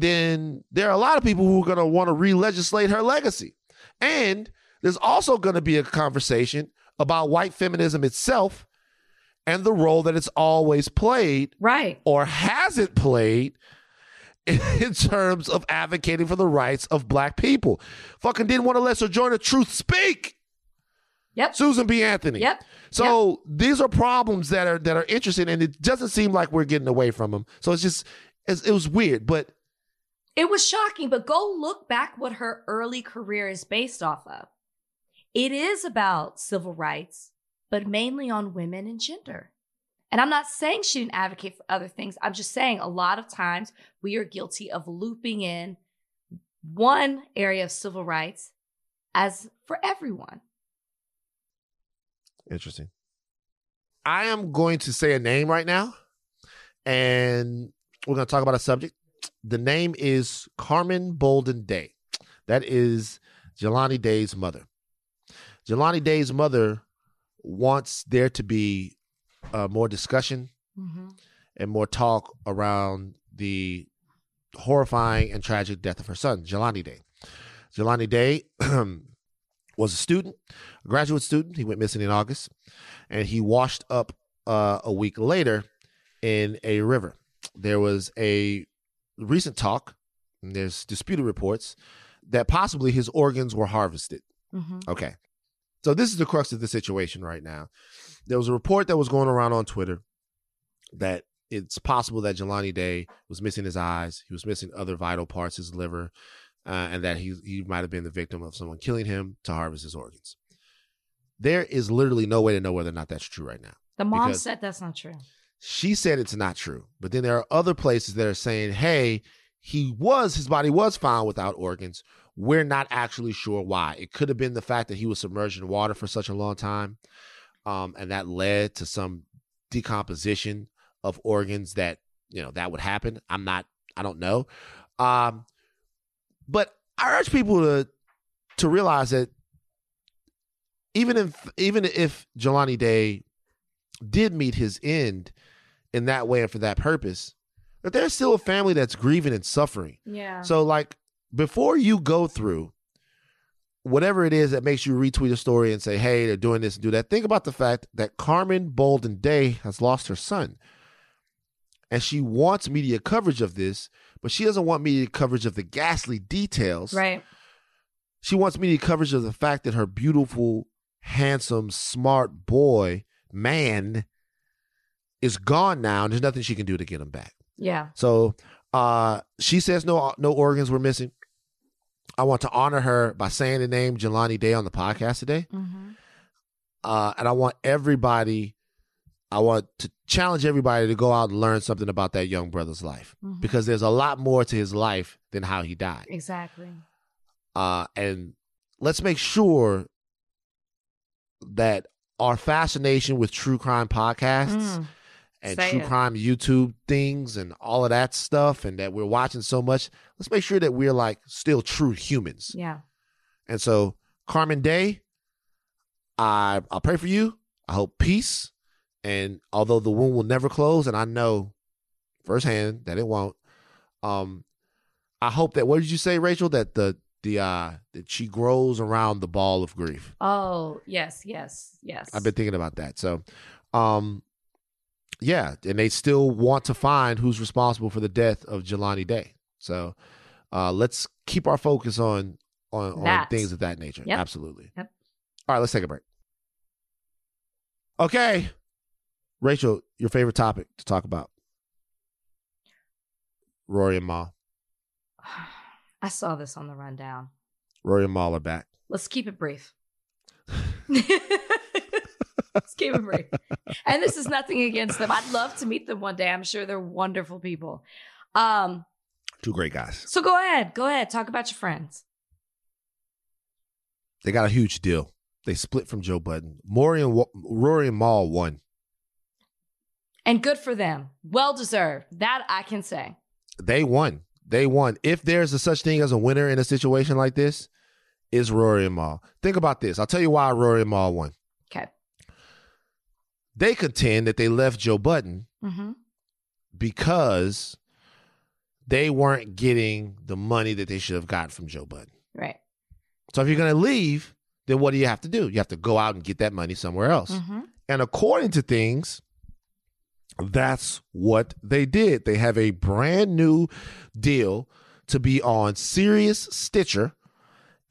Speaker 1: then there are a lot of people who are going to want to re legislate her legacy. And there's also going to be a conversation about white feminism itself and the role that it's always played
Speaker 2: Right.
Speaker 1: or hasn't played in terms of advocating for the rights of black people. Fucking didn't want to let Sojourner Truth speak.
Speaker 2: Yep.
Speaker 1: Susan B. Anthony.
Speaker 2: Yep.
Speaker 1: So these are problems that are that are interesting, and it doesn't seem like we're getting away from them. So it's just it's, it was weird, but
Speaker 2: It was shocking, but go look back what her early career is based off of. It is about civil rights, but mainly on women and gender. And I'm not saying she didn't advocate for other things. I'm just saying a lot of times we are guilty of looping in one area of civil rights as for everyone.
Speaker 1: Interesting. I am going to say a name right now, and we're going to talk about a subject. The name is Carmen Bolden Day. That is Jelani Day's mother. Jelani Day's mother wants there to be uh, more discussion and more talk around the horrifying and tragic death of her son, Jelani Day. Jelani Day was a student, a graduate student. He went missing in August, and he washed up uh, a week later in a river. There was a recent talk, and there's disputed reports that possibly his organs were harvested.
Speaker 2: Mm-hmm.
Speaker 1: Okay. So this is the crux of the situation right now. There was a report that was going around on Twitter that it's possible that Jelani Day was missing his eyes, he was missing other vital parts, his liver, uh, and that he he might have been the victim of someone killing him to harvest his organs. There is literally no way to know whether or not that's true right now.
Speaker 2: The mom said that's not true.
Speaker 1: She said it's not true, but then there are other places that are saying, "Hey, he was his body was found without organs. We're not actually sure why. It could have been the fact that he was submerged in water for such a long time, um, and that led to some decomposition of organs that you know that would happen. I'm not. I don't know. Um, but I urge people to to realize that even if even if Jelani Day did meet his end in that way and for that purpose, that there's still a family that's grieving and suffering.
Speaker 2: Yeah.
Speaker 1: So, like, before you go through whatever it is that makes you retweet a story and say, hey, they're doing this and do that, think about the fact that Carmen Bolden Day has lost her son. And she wants media coverage of this, but she doesn't want media coverage of the ghastly details.
Speaker 2: right.
Speaker 1: She wants media coverage of the fact that her beautiful, handsome, smart boy, man, is gone now, and there's nothing she can do to get him back.
Speaker 2: Yeah.
Speaker 1: So uh, she says no no organs were missing. I want to honor her by saying the name Jelani Day on the podcast today.
Speaker 2: Mm-hmm.
Speaker 1: Uh, and I want everybody, I want to challenge everybody to go out and learn something about that young brother's life
Speaker 2: Mhm.
Speaker 1: because there's a lot more to his life than how he died.
Speaker 2: Exactly.
Speaker 1: Uh, and let's make sure that our fascination with true crime podcasts
Speaker 2: Mm.
Speaker 1: And
Speaker 2: Say
Speaker 1: true
Speaker 2: it.
Speaker 1: crime YouTube things and all of that stuff, and that we're watching so much, let's make sure that we're like still true humans.
Speaker 2: Yeah.
Speaker 1: And so, Carmen Day, I I'll pray for you. I hope peace. And although the wound will never close, and I know firsthand that it won't, um, I hope that what did you say, Rachel? That the the uh that she grows around the ball of grief.
Speaker 2: Oh, yes, yes, yes.
Speaker 1: I've been thinking about that. So, um, yeah, and they still want to find who's responsible for the death of Jelani Day. So, uh, let's keep our focus on on, on things of that nature.
Speaker 2: Yep.
Speaker 1: Absolutely.
Speaker 2: Yep.
Speaker 1: All right, let's take a break. Okay, Rachel, your favorite topic to talk about? Rory and Mal.
Speaker 2: I saw this on the rundown.
Speaker 1: Rory and Mal are back.
Speaker 2: Let's keep it brief. Let's keep it brief. And this is nothing against them. I'd love to meet them one day. I'm sure they're wonderful people. Um,
Speaker 1: Two great guys.
Speaker 2: so go ahead. Go ahead. Talk about your friends.
Speaker 1: They got a huge deal. They split from Joe Budden. Rory and Wa- Rory and Mal won.
Speaker 2: And good for them. Well deserved. That I can say.
Speaker 1: they won. They won. If there's a such thing as a winner in a situation like this, is Rory and Mal. Think about this. I'll tell you why Rory and Mal won. They contend that they left Joe Budden
Speaker 2: Mm-hmm.
Speaker 1: because they weren't getting the money that they should have got from Joe Budden.
Speaker 2: Right.
Speaker 1: So if you're going to leave, then what do you have to do? You have to go out and get that money somewhere else.
Speaker 2: Mm-hmm.
Speaker 1: And according to things, that's what they did. They have a brand new deal to be on Sirius Stitcher,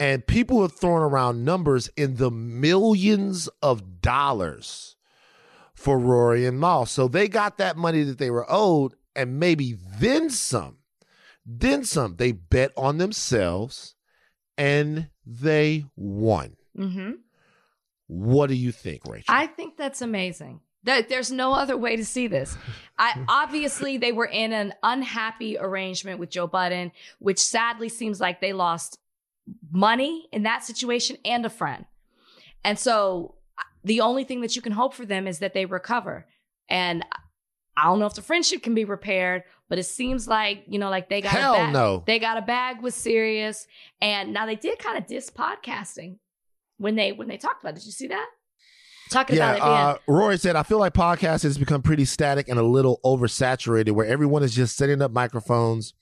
Speaker 1: and people are throwing around numbers in the millions of dollars for Rory and Mal. So they got that money that they were owed, and maybe then some. Then some. They bet on themselves and they won.
Speaker 2: Mm-hmm.
Speaker 1: What do you think, Rachel?
Speaker 2: I think that's amazing. That there's no other way to see this. I obviously they were in an unhappy arrangement with Joe Budden, which sadly seems like they lost money in that situation and a friend. And so the only thing that you can hope for them is that they recover. And I don't know if the friendship can be repaired, but it seems like, you know, like they got
Speaker 1: Hell
Speaker 2: a bag.
Speaker 1: no.
Speaker 2: They got a bag with Sirius. And now they did kind of diss podcasting when they when they talked about it. Did you see that? Talking
Speaker 1: yeah,
Speaker 2: about it
Speaker 1: uh, Rory said, I feel like podcast has become pretty static and a little oversaturated where everyone is just setting up microphones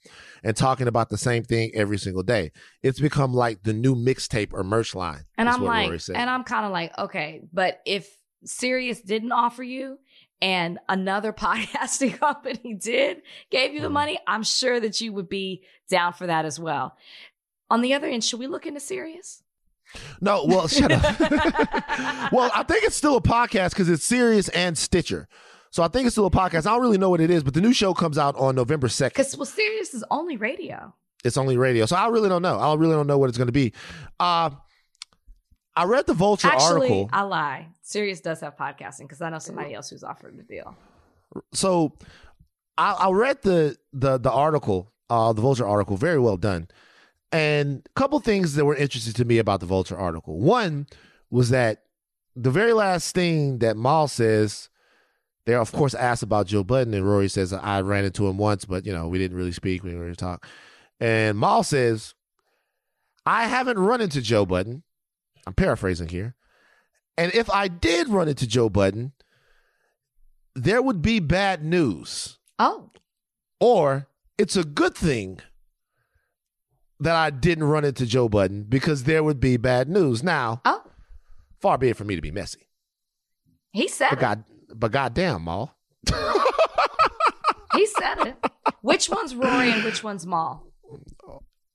Speaker 1: and talking about the same thing every single day. It's become like the new mixtape or merch line.
Speaker 2: And I'm like, and I'm kind of like, okay, but if Sirius didn't offer you and another podcasting company did, gave you the
Speaker 1: Mhm.
Speaker 2: money, I'm sure that you would be down for that as well. On the other end, should we look into Sirius?
Speaker 1: No, well, shut up. well, I think it's still a podcast because it's Sirius and Stitcher. So I think it's still a podcast. I don't really know what it is, but the new show comes out on November 2nd.
Speaker 2: Because well, Sirius is only radio.
Speaker 1: It's only radio. So I really don't know. I really don't know what it's going to be. Uh, I read the Vulture
Speaker 2: Actually,
Speaker 1: article.
Speaker 2: I lie. Sirius does have podcasting because I know somebody else who's offered the deal.
Speaker 1: so I, I read the the the article, uh, the Vulture article, very well done, and a couple things that were interesting to me about the Vulture article. One was that the very last thing that Mal says, they're of course asked about Joe Budden, and Rory says I ran into him once, but you know we didn't really speak, we didn't really talk, and Mal says I haven't run into Joe Budden. I'm paraphrasing here, and if I did run into Joe Budden there would be bad news,
Speaker 2: Oh,
Speaker 1: or it's a good thing that I didn't run into Joe Budden because there would be bad news. Now,
Speaker 2: oh,
Speaker 1: far be it for me to be messy,
Speaker 2: he said
Speaker 1: but
Speaker 2: it.
Speaker 1: God, but goddamn, Mal.
Speaker 2: He said it. Which one's Rory and which one's Mal?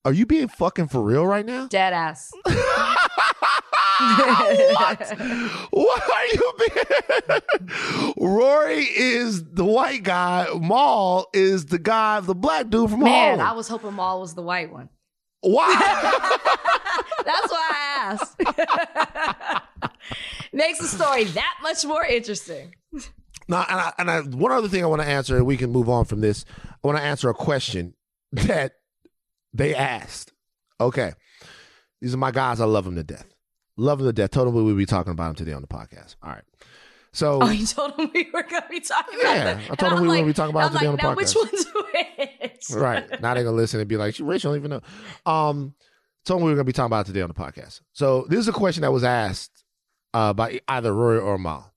Speaker 1: Are you being fucking for real right now?
Speaker 2: Dead ass.
Speaker 1: what? What are you being? Rory is the white guy. Mal is the guy, the black dude from
Speaker 2: Man, I was hoping Mal was the white one.
Speaker 1: Why?
Speaker 2: That's why I asked. Makes the story that much more interesting.
Speaker 1: Now, and, I, and I, one other thing I want to answer, and we can move on from this. I want to answer a question that they asked. Okay, these are my guys. I love them to death. Love them to death. Told them we would be talking about them today on the podcast. All right. So
Speaker 2: Oh, you told him we were going to be talking about
Speaker 1: Yeah. I told him
Speaker 2: I'm
Speaker 1: we were gonna be talking about it
Speaker 2: I'm
Speaker 1: today
Speaker 2: like,
Speaker 1: on the
Speaker 2: now which
Speaker 1: podcast.
Speaker 2: one's which?
Speaker 1: right now they're gonna listen and be like, Rachel I don't even know. Um, told them we were gonna be talking about it today on the podcast. So this is a question that was asked uh, by either Rory or Mal,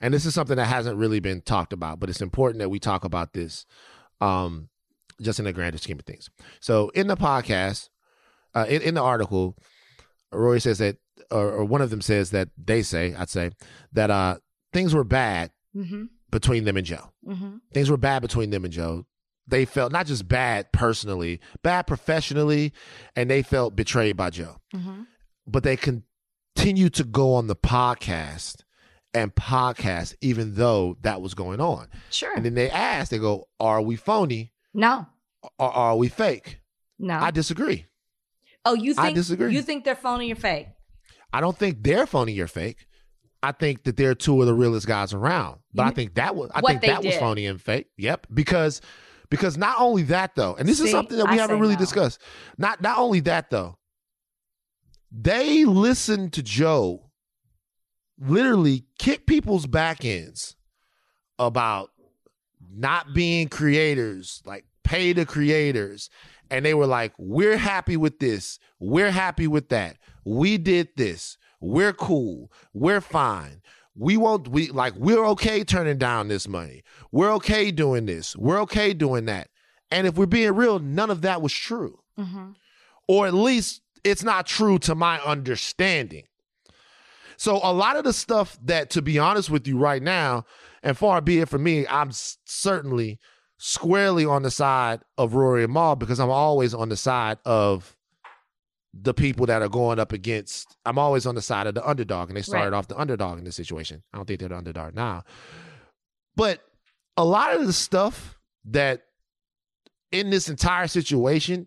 Speaker 1: and this is something that hasn't really been talked about, but it's important that we talk about this, um, just in the grander scheme of things. So in the podcast, uh, in, in the article, Rory says that, or, or one of them says that they say, I'd say that uh, things were bad
Speaker 2: Mm-hmm.
Speaker 1: between them and Joe
Speaker 2: Mm-hmm.
Speaker 1: things were bad between them and Joe. They felt not just bad personally, bad professionally, and they felt betrayed by Joe.
Speaker 2: Mm-hmm.
Speaker 1: But they continued to go on the podcast and podcast even though that was going on.
Speaker 2: Sure.
Speaker 1: And then they asked, they go, Are we phony
Speaker 2: no.
Speaker 1: or are we fake?
Speaker 2: No.
Speaker 1: I disagree.
Speaker 2: oh, you
Speaker 1: I
Speaker 2: think
Speaker 1: disagree.
Speaker 2: you think they're phony or fake?
Speaker 1: I don't think they're phony or fake. I think that they're two of the realest guys around. But I think that was I
Speaker 2: What
Speaker 1: think that was
Speaker 2: did.
Speaker 1: phony and fake. Yep. Because because not only that though, and this is something that we
Speaker 2: I
Speaker 1: haven't really
Speaker 2: no.
Speaker 1: discussed. Not not only that though. They listened to Joe literally kick people's back ends about not being creators, like pay the creators. And they were like, we're happy with this. We're happy with that. We did this. We're cool. We're fine. We won't we like we're okay turning down this money. We're okay doing this. We're okay doing that. And if we're being real, none of that was true.
Speaker 2: Mm-hmm.
Speaker 1: Or at least it's not true to my understanding. So a lot of the stuff that to be honest with you right now, and far be it from me, I'm certainly squarely on the side of Rory and Mal because I'm always on the side of the people that are going up against. I'm always on the side of the underdog, and they started
Speaker 2: Right.
Speaker 1: off the underdog in this situation. I don't think they're the underdog now, but a lot of the stuff that in this entire situation,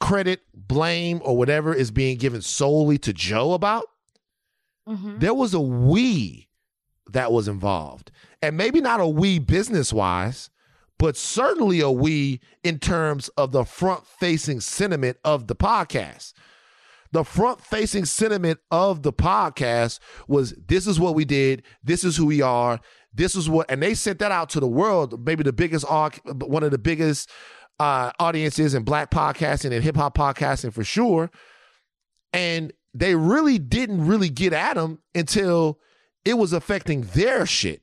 Speaker 1: credit, blame, or whatever is being given solely to Joe about
Speaker 2: Mm-hmm.
Speaker 1: there was a we that was involved. And maybe not a we business wise, but certainly a we in terms of the front facing sentiment of the podcast. The front facing sentiment of the podcast was this is what we did, this is who we are, this is what, and they sent that out to the world, maybe the biggest, one of the biggest uh, audiences in black podcasting and hip hop podcasting for sure and they really didn't really get at them until it was affecting their shit.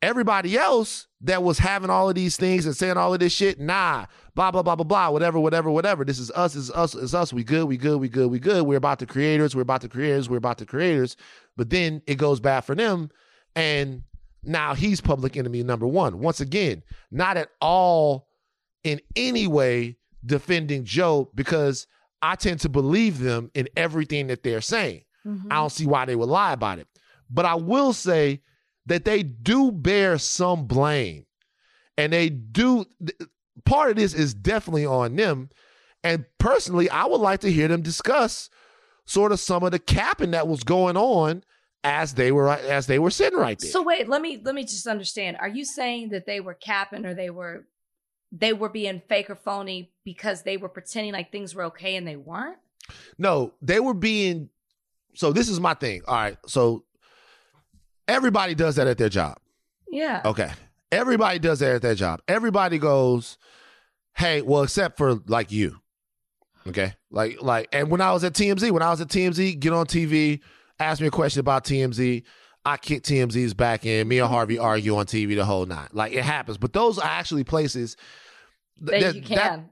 Speaker 1: Everybody else that was having all of these things and saying all of this shit, nah, blah blah blah blah blah, whatever, whatever, whatever. This is us, this is us, it's us. We good, we good, we good, we good. We're about the creators, we're about the creators, we're about the creators. But then it goes bad for them, and now he's public enemy number one. Once again, not at all in any way defending Joe because I tend to believe them in everything that they're saying.
Speaker 2: Mm-hmm.
Speaker 1: I don't see why they would lie about it. But I will say that they do bear some blame. And they do, part of this is definitely on them. And personally, I would like to hear them discuss sort of some of the capping that was going on as they were as they were sitting right there.
Speaker 2: So wait, let me let me just understand. Are you saying that they were capping or they were they were being fake or phony because they were pretending like things were okay and they weren't?
Speaker 1: No, they were being. So this is my thing. All right. So everybody does that at their job.
Speaker 2: Yeah.
Speaker 1: Okay. Everybody does that at their job. Everybody goes, hey, well, except for like you. Okay. Like, like, and when I was at TMZ, when I was at TMZ, get on TV, ask me a question about TMZ. I kick TMZ's back in. Me and Harvey argue on TV the whole night. Like it happens. But those are actually places th-
Speaker 2: that, you can.
Speaker 1: that-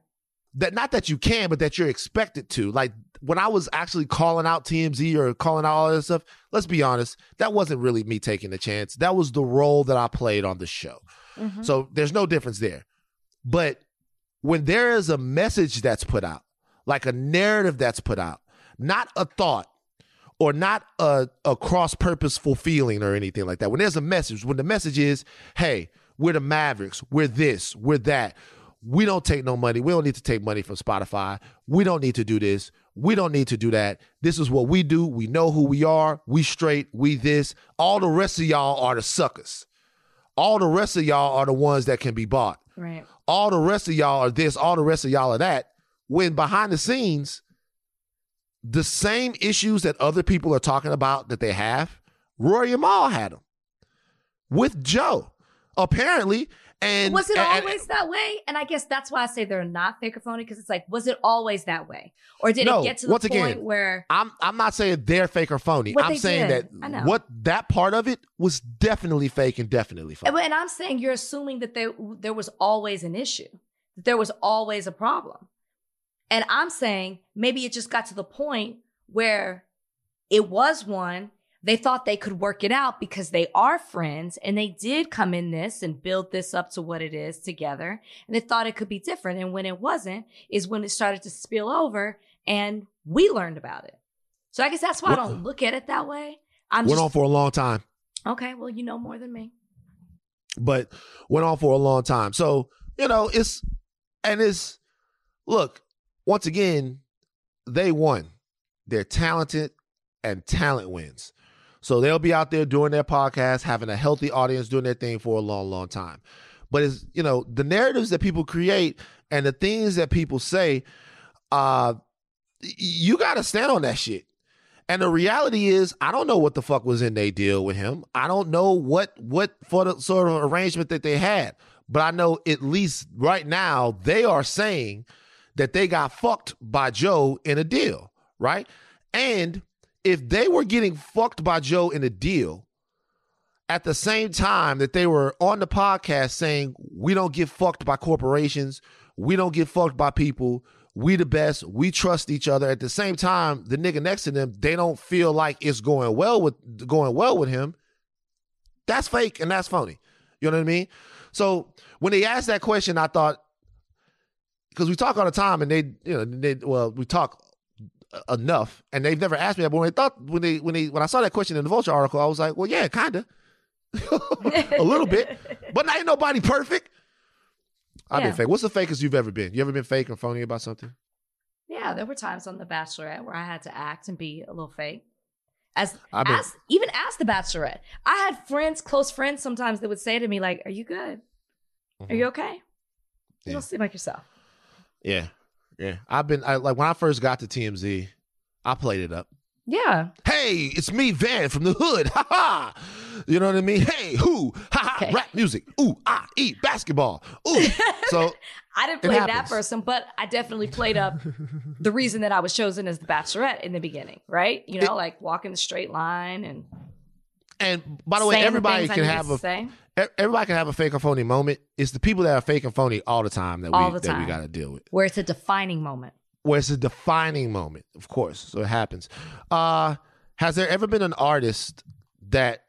Speaker 1: that not that you can, but that you're expected to. Like when I was actually calling out TMZ or calling out all that stuff, let's be honest, that wasn't really me taking the chance. That was the role that I played on the show.
Speaker 2: Mhm.
Speaker 1: So there's no difference there. But when there is a message that's put out, like a narrative that's put out, not a thought or not a, a cross purposeful feeling or anything like that. When there's a message, when the message is, hey, we're the Mavericks, we're this, we're that. We don't take no money. We don't need to take money from Spotify. We don't need to do this. We don't need to do that. This is what we do. We know who we are. We straight. We this. All the rest of y'all are the suckers. All the rest of y'all are the ones that can be bought.
Speaker 2: Right.
Speaker 1: All the rest of y'all are this. All the rest of y'all are that. When behind the scenes, the same issues that other people are talking about that they have, Rory and Mal had them with Joe. Apparently, and
Speaker 2: was it
Speaker 1: and- and-
Speaker 2: always that way? And I guess that's why I say they're not fake or phony because it's like, was it always that way, or did
Speaker 1: No,
Speaker 2: it get to the
Speaker 1: once
Speaker 2: point
Speaker 1: again,
Speaker 2: where
Speaker 1: I'm I'm not saying they're fake or phony. I'm saying
Speaker 2: did,
Speaker 1: that what that part of it was definitely fake and definitely phony.
Speaker 2: And, and I'm saying you're assuming that there there was always an issue, that there was always a problem. And I'm saying maybe it just got to the point where it was one. They thought they could work it out because they are friends and they did come in this and build this up to what it is together. And they thought it could be different. And when it wasn't, is when it started to spill over and we learned about it. So I guess that's why I don't look at it that way. I'm
Speaker 1: Went
Speaker 2: just
Speaker 1: on for a long time.
Speaker 2: okay. Well, you know more than me.
Speaker 1: but went on for a long time. So, you know, it's and it's look, once again, they won. They're talented and talent wins. So they'll be out there doing their podcast, having a healthy audience doing their thing for a long, long time. But it's, you know, the narratives that people create and the things that people say, uh, you gotta stand on that shit. And the reality is, I don't know what the fuck was in their deal with him. I don't know what what for the sort of arrangement that they had. But I know at least right now they are saying that they got fucked by Joe in a deal. right? And if they were getting fucked by Joe in a deal at the same time that they were on the podcast saying, we don't get fucked by corporations, we don't get fucked by people, we the best, we trust each other. At the same time, the nigga next to them, they don't feel like it's going well with going well with him. That's fake and that's phony. You know what I mean? So when they asked that question, I thought because we talk all the time and they, you know, they well, we talk enough, and they've never asked me that. But when they thought when they when they when I saw that question in the Vulture article, I was like, well, yeah, kinda, a little bit, but not ain't nobody perfect. I've
Speaker 2: Yeah.
Speaker 1: been fake. What's the fakest you've ever been? You ever been fake and phony about something?
Speaker 2: Yeah, there were times on The Bachelorette where I had to act and be a little fake. As,
Speaker 1: been-
Speaker 2: as even as The Bachelorette, I had friends, close friends, sometimes that would say to me like, "Are you good? Are you okay? You
Speaker 1: Mm-hmm.
Speaker 2: Don't seem like yourself."
Speaker 1: Yeah, yeah. I've been I, like when I first got to TMZ, I played it up.
Speaker 2: Yeah,
Speaker 1: Hey, it's me, Van from the hood. Ha ha. You know what I mean? Hey, who? Ha ha.
Speaker 2: Okay.
Speaker 1: Rap music. Ooh, ah, eat basketball. Ooh. so
Speaker 2: I didn't play that person, but I definitely played up the reason that I was chosen as The Bachelorette in the beginning, right? You know, like walking the straight line and
Speaker 1: and by the way,
Speaker 2: the
Speaker 1: everybody
Speaker 2: I
Speaker 1: can have a
Speaker 2: say.
Speaker 1: Everybody can have a fake or phony moment. It's the people that are fake and phony all the time that
Speaker 2: All
Speaker 1: we that we got to deal with.
Speaker 2: where it's a defining moment.
Speaker 1: Where it's a defining moment, of course. So it happens. Uh, has there ever been an artist that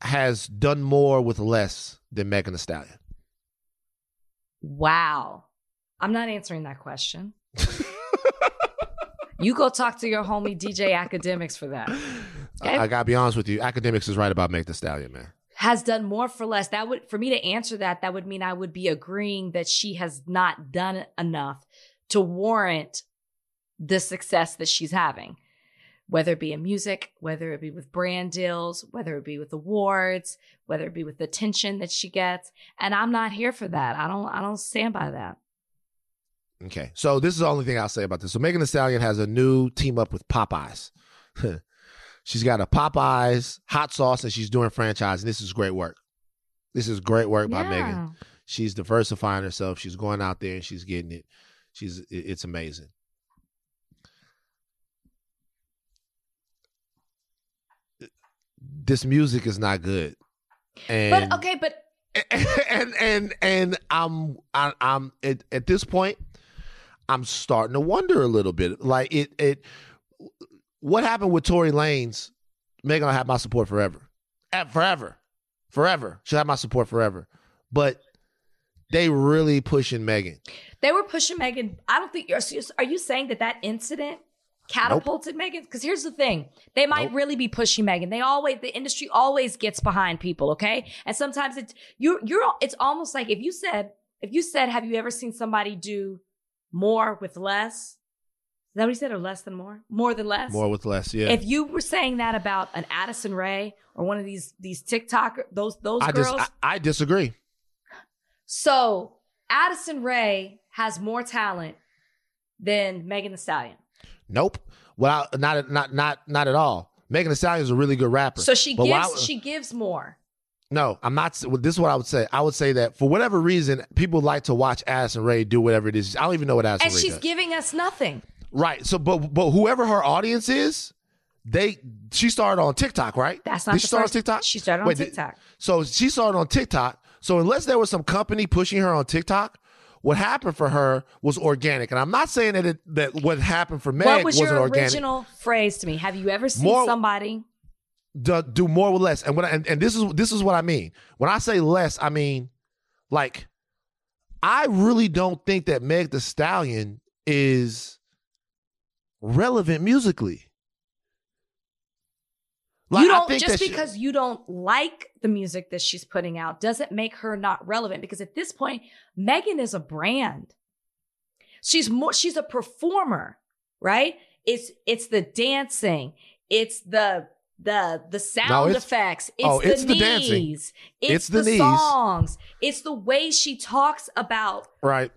Speaker 1: has done more with less than Megan Thee Stallion?
Speaker 2: Wow. I'm not answering that question. you go talk to your homie DJ Akademiks for that. Okay.
Speaker 1: I, I gotta be honest with you. Akademiks is right about Megan Thee Stallion, man.
Speaker 2: Has done more for less. That would for me to answer that, that would mean I would be agreeing that she has not done enough to warrant the success that she's having. Whether it be in music, whether it be with brand deals, whether it be with awards, whether it be with the attention that she gets. And I'm not here for that. I don't I don't stand by that.
Speaker 1: Okay. So this is the only thing I'll say about this. So Megan Thee Stallion has a new team up with Popeyes. she's got a Popeyes hot sauce and she's doing franchise. And this is great work. This is great work by Megan. She's diversifying herself. She's going out there and she's getting it. She's it's amazing. This music is not good. And
Speaker 2: But okay, but
Speaker 1: and and and I'm I, I'm at, at this point I'm starting to wonder a little bit like it it what happened with Tory Lanez Megan will have my support forever Eh, forever forever she'll have my support forever but they really pushing Megan
Speaker 2: They were pushing Megan. I don't think you're. Are you saying that that incident catapulted Megan? Because here's the thing: they might
Speaker 1: Nope.
Speaker 2: really be pushing Megan. They always, the industry always gets behind people. Okay, and sometimes it's you. You're. It's almost like if you said, if you said, have you ever seen somebody do more with less? Is that what he said, or less than more? More than less.
Speaker 1: more with less yeah
Speaker 2: If you were saying that about an Addison Rae or one of these these TikTok those those
Speaker 1: I
Speaker 2: girls,
Speaker 1: just I, I disagree
Speaker 2: so Addison Rae has more talent than Megan Thee Stallion.
Speaker 1: nope well not not not not at all Megan Thee Stallion is a really good rapper
Speaker 2: So she gives
Speaker 1: I-
Speaker 2: she gives more.
Speaker 1: No, I'm not. This is what I would say. I would say that for whatever reason, people like to watch Addison Rae do whatever it is. I don't even know what Addison Rae does.
Speaker 2: And
Speaker 1: Ray
Speaker 2: she's
Speaker 1: does.
Speaker 2: giving us nothing.
Speaker 1: Right. So, but but whoever her audience is, they she started on TikTok, right?
Speaker 2: That's not
Speaker 1: Did she start
Speaker 2: first,
Speaker 1: on TikTok?
Speaker 2: She started on
Speaker 1: Wait, did-
Speaker 2: TikTok.
Speaker 1: So she started on TikTok. So unless there was some company pushing her on TikTok, what happened for her was organic. And I'm not saying that it, that what happened for Meg
Speaker 2: what was
Speaker 1: wasn't
Speaker 2: your
Speaker 1: organic.
Speaker 2: original phrase to me? Have you ever seen
Speaker 1: More-
Speaker 2: somebody?
Speaker 1: do, do more with less. And when I, and, and this is this is what I mean. When I say less, I mean like I really don't think that Meg Thee Stallion is relevant musically. Like,
Speaker 2: you don't
Speaker 1: think
Speaker 2: just
Speaker 1: that she-
Speaker 2: because you don't like the music that she's putting out doesn't make her not relevant because at this point Megan is a brand. She's more she's a performer, right? It's it's the dancing, it's the the the sound
Speaker 1: it's-
Speaker 2: effects, it's,
Speaker 1: oh,
Speaker 2: the
Speaker 1: it's the
Speaker 2: knees,
Speaker 1: dancing.
Speaker 2: it's,
Speaker 1: It's
Speaker 2: the,
Speaker 1: the
Speaker 2: songs, it's the way she talks about
Speaker 1: right.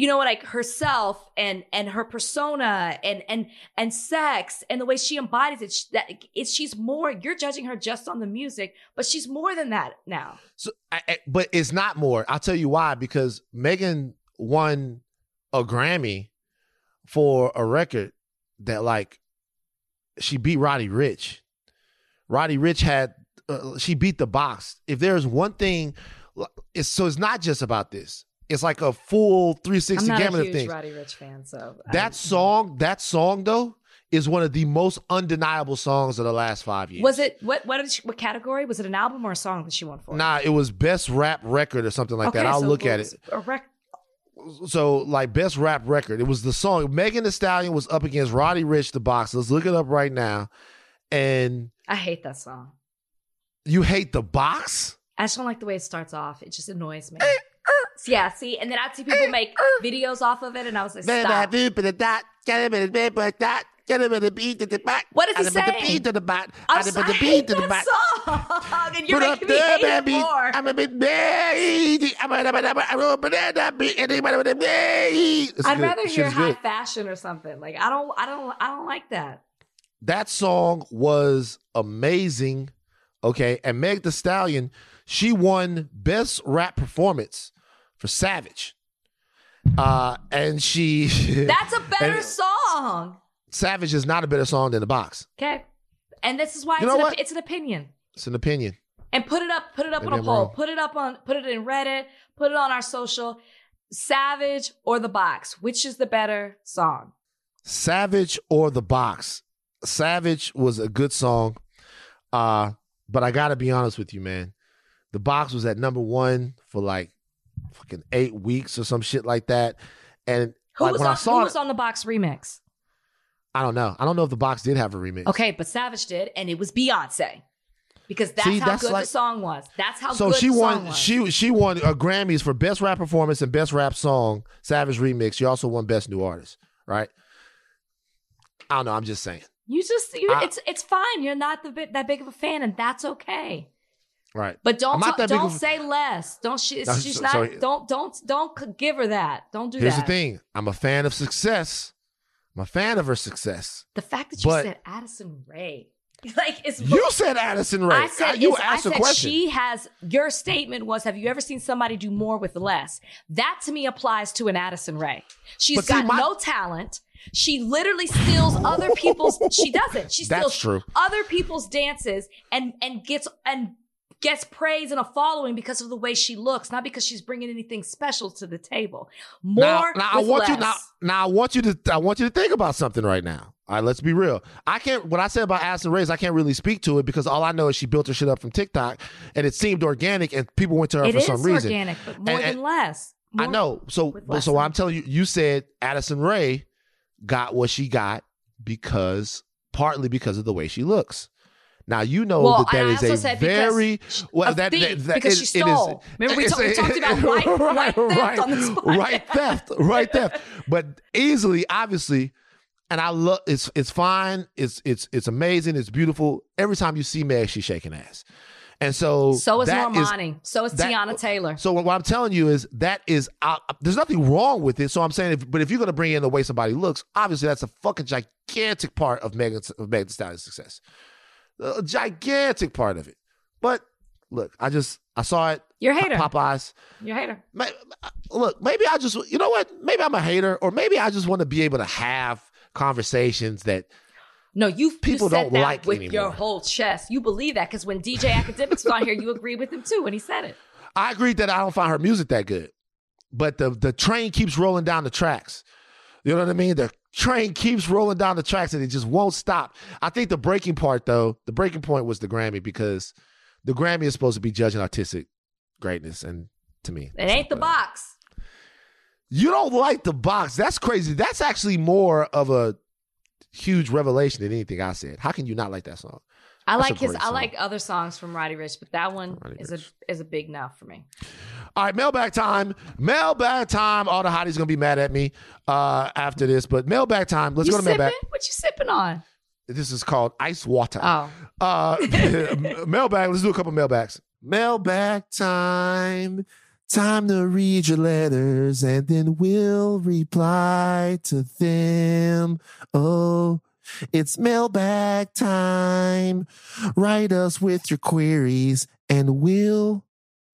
Speaker 2: You know what like herself and and her persona and and and sex and the way she embodies it Sh- that it's she's more you're judging her just on the music but she's more than that now
Speaker 1: So, I, I- but it's not more. I'll tell you why. Because Megan won a Grammy for a record that like she beat Roddy Ricch. Roddy Ricch had uh, she beat the box. If there's one thing, it's so it's not just about this. It's like a full 360
Speaker 2: I'm
Speaker 1: gamut of things.
Speaker 2: Roddy Ricch fan, so
Speaker 1: That
Speaker 2: I-
Speaker 1: song, that song though, is one of the most undeniable songs of the last five years.
Speaker 2: was it what what did she, what category was it? An album or a song that she won for?
Speaker 1: Nah, it was best rap record or something like that. I'll
Speaker 2: so
Speaker 1: look at it.
Speaker 2: A rec-
Speaker 1: So like best rap record, it was the song. Megan Thee Stallion was up against Roddy Ricch, the box. Let's look it up right now. And
Speaker 2: I hate that song.
Speaker 1: you hate the box?
Speaker 2: I just don't like the way it starts off. It just annoys me.
Speaker 1: Eh, Eh,
Speaker 2: yeah, see, and then I'd see people make videos off of it, and I was like, stop. What does he say?
Speaker 1: The beat to the bot.
Speaker 2: I'm
Speaker 1: I put
Speaker 2: sorry,
Speaker 1: the
Speaker 2: I
Speaker 1: beat
Speaker 2: hate
Speaker 1: to the
Speaker 2: that
Speaker 1: bot.
Speaker 2: song, and you're
Speaker 1: Put up
Speaker 2: making me
Speaker 1: there,
Speaker 2: hate it
Speaker 1: baby.
Speaker 2: more.
Speaker 1: I'm a bit baby. I'm a bit baby. I'm a bit baby. Anybody with a baby. It's
Speaker 2: I'd
Speaker 1: good.
Speaker 2: rather
Speaker 1: Shit
Speaker 2: hear
Speaker 1: is
Speaker 2: high
Speaker 1: good.
Speaker 2: fashion or something. Like I don't, I don't, I don't like that.
Speaker 1: That song was amazing. Okay. And Meg Thee Stallion, she won best rap performance for Savage. Uh, and she
Speaker 2: That's a better song.
Speaker 1: Savage is not a better song than the box.
Speaker 2: Okay, and this is why
Speaker 1: You
Speaker 2: it's, an,
Speaker 1: what?
Speaker 2: it's an opinion.
Speaker 1: It's an opinion.
Speaker 2: And put it up, put it up
Speaker 1: Maybe
Speaker 2: on a
Speaker 1: I'm
Speaker 2: poll.
Speaker 1: wrong.
Speaker 2: Put it up on, put it in Reddit. Put it on our social. Savage or the Box? Which is the better song?
Speaker 1: Savage or the box. Savage was a good song. Uh, but I gotta be honest with you, man. The box was at number one for like fucking eight weeks or some shit like that. And
Speaker 2: Who
Speaker 1: like
Speaker 2: was
Speaker 1: when
Speaker 2: on,
Speaker 1: I saw
Speaker 2: who was on the Box remix?
Speaker 1: I don't know. I don't know if the box did have a remix.
Speaker 2: Okay, but Savage did, and it was Beyonce. Because that's
Speaker 1: See,
Speaker 2: how
Speaker 1: that's
Speaker 2: good
Speaker 1: like-
Speaker 2: the song was. That's how
Speaker 1: So
Speaker 2: good
Speaker 1: she
Speaker 2: the
Speaker 1: won.
Speaker 2: song was.
Speaker 1: She she won uh, Grammys for best rap performance and best rap song. Savage remix. She also won best new artist. Right. I don't know. I'm just saying.
Speaker 2: you just, you,
Speaker 1: I-
Speaker 2: it's it's fine. You're not the bit, that big of a fan, and that's okay.
Speaker 1: Right.
Speaker 2: But don't don't
Speaker 1: of
Speaker 2: say less. Don't she?
Speaker 1: No,
Speaker 2: she's
Speaker 1: so-
Speaker 2: not.
Speaker 1: so-
Speaker 2: don't don't don't give her that. Don't do
Speaker 1: Here's
Speaker 2: that.
Speaker 1: Here's the thing. I'm a fan of success. I'm a fan of her success.
Speaker 2: The fact that you
Speaker 1: But-
Speaker 2: said Addison Rae, like it's
Speaker 1: You said Addison Rae.
Speaker 2: I said,
Speaker 1: you
Speaker 2: it's- I
Speaker 1: asked a question.
Speaker 2: she has. Your statement was, "Have you ever seen somebody do more with less?" That to me applies to an Addison Rae. She's
Speaker 1: But see,
Speaker 2: got
Speaker 1: my-
Speaker 2: no talent. She literally steals other people's. She doesn't. She
Speaker 1: That's
Speaker 2: steals
Speaker 1: true.
Speaker 2: other people's dances and and gets and gets praise and a following because of the way she looks, not because she's bringing anything special to the table. More.
Speaker 1: now, now I want you now. Now I want you to. I want you to think about something right now. All right, let's be real. I can't. What I said about Addison Rae, is I can't really speak to it because all I know is she built her shit up from TikTok, and it seemed organic, and people went to her
Speaker 2: It
Speaker 1: for some reason.
Speaker 2: organic, but more
Speaker 1: And-
Speaker 2: than
Speaker 1: and-
Speaker 2: less.
Speaker 1: I know. So, so I'm telling you, you said Addison Rae got what she got because partly because of the way she looks. Now you know
Speaker 2: Well,
Speaker 1: that that is a very well that,
Speaker 2: thief,
Speaker 1: that, that
Speaker 2: because
Speaker 1: it-
Speaker 2: she
Speaker 1: it is-
Speaker 2: stole. Remember we, talked- we talked about white, white theft on this podcast.
Speaker 1: right theft, right theft. But easily, obviously, and I love it's it's fine. It's it's it's amazing. It's beautiful. Every time you see Meg, she's shaking ass, and so
Speaker 2: So is Normani. so is
Speaker 1: that-
Speaker 2: Teyana Taylor.
Speaker 1: So what I'm telling you is that is uh, there's nothing wrong with it. So I'm saying, if, but if you're gonna bring in the way somebody looks, obviously that's a fucking gigantic part of Megan of Megan Stallion's success, a gigantic part of it. But look, I just I saw it.
Speaker 2: You're a hater.
Speaker 1: Popeyes.
Speaker 2: You're a hater.
Speaker 1: Look, maybe I just you know what? Maybe I'm a hater, or maybe I just want to be able to have conversations that
Speaker 2: No, you
Speaker 1: People
Speaker 2: said
Speaker 1: don't
Speaker 2: that
Speaker 1: like
Speaker 2: with
Speaker 1: anymore.
Speaker 2: your whole chest. You believe that because when DJ Akademiks was on here, you agreed with him too when he said it.
Speaker 1: I agreed that I don't find her music that good, but the the train keeps rolling down the tracks. You know what I mean? The train keeps rolling down the tracks and it just won't stop. I think the breaking part, though, the breaking point was the Grammy because the Grammy is supposed to be judging artistic greatness, and to me,
Speaker 2: It ain't the box.
Speaker 1: You don't like the box. That's crazy. That's actually more of a huge revelation than anything I said. How can you not like that song?
Speaker 2: I
Speaker 1: That's
Speaker 2: like his. I like other songs from Roddy Ricch, but that one
Speaker 1: Roddy
Speaker 2: is
Speaker 1: Ricch.
Speaker 2: a is a big no for me.
Speaker 1: All right, mailbag time. Mailbag time. All the hotties gonna be mad at me uh, after this, but mailbag time. Let's
Speaker 2: you
Speaker 1: go to
Speaker 2: sipping?
Speaker 1: mailbag.
Speaker 2: What you sipping on?
Speaker 1: This is called ice water.
Speaker 2: Oh,
Speaker 1: Uh, mailbag. Let's do a couple mailbags. Mailbag time. Time to read your letters and then we'll reply to them. Oh, it's mailbag time. Write us with your queries and we'll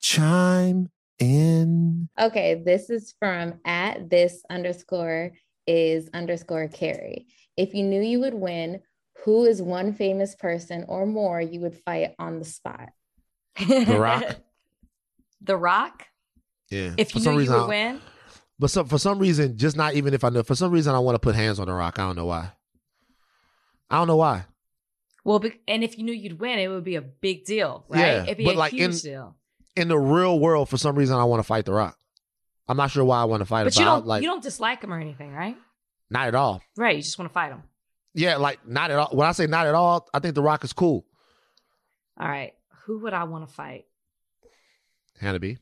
Speaker 1: chime in.
Speaker 6: Okay, this is from at this underscore is underscore carry. If you knew you would win, who is one famous person or more you would fight on the spot?
Speaker 1: The Rock.
Speaker 2: the Rock.
Speaker 1: Yeah.
Speaker 2: If
Speaker 1: For
Speaker 2: you
Speaker 1: some
Speaker 2: knew you
Speaker 1: reason,
Speaker 2: would
Speaker 1: I-
Speaker 2: win,
Speaker 1: But some, for some reason, just not even if I know, for some reason, I want to put hands on the rock. I don't know why. I don't know why.
Speaker 2: well, and if you knew you'd win, it would be a big deal, right?
Speaker 1: Yeah,
Speaker 2: It'd be
Speaker 1: but
Speaker 2: a
Speaker 1: like
Speaker 2: huge
Speaker 1: in-
Speaker 2: deal.
Speaker 1: In the real world, for some reason, I want to fight the rock. I'm not sure why I want to fight
Speaker 2: But
Speaker 1: him.
Speaker 2: you
Speaker 1: but I-
Speaker 2: don't
Speaker 1: like
Speaker 2: you don't dislike him or anything, right?
Speaker 1: not at all.
Speaker 2: Right. You just want to fight him.
Speaker 1: Yeah, like not at all. When I say not at all, I think the rock is cool.
Speaker 2: All right. Who would I want to fight?
Speaker 1: Hannah B.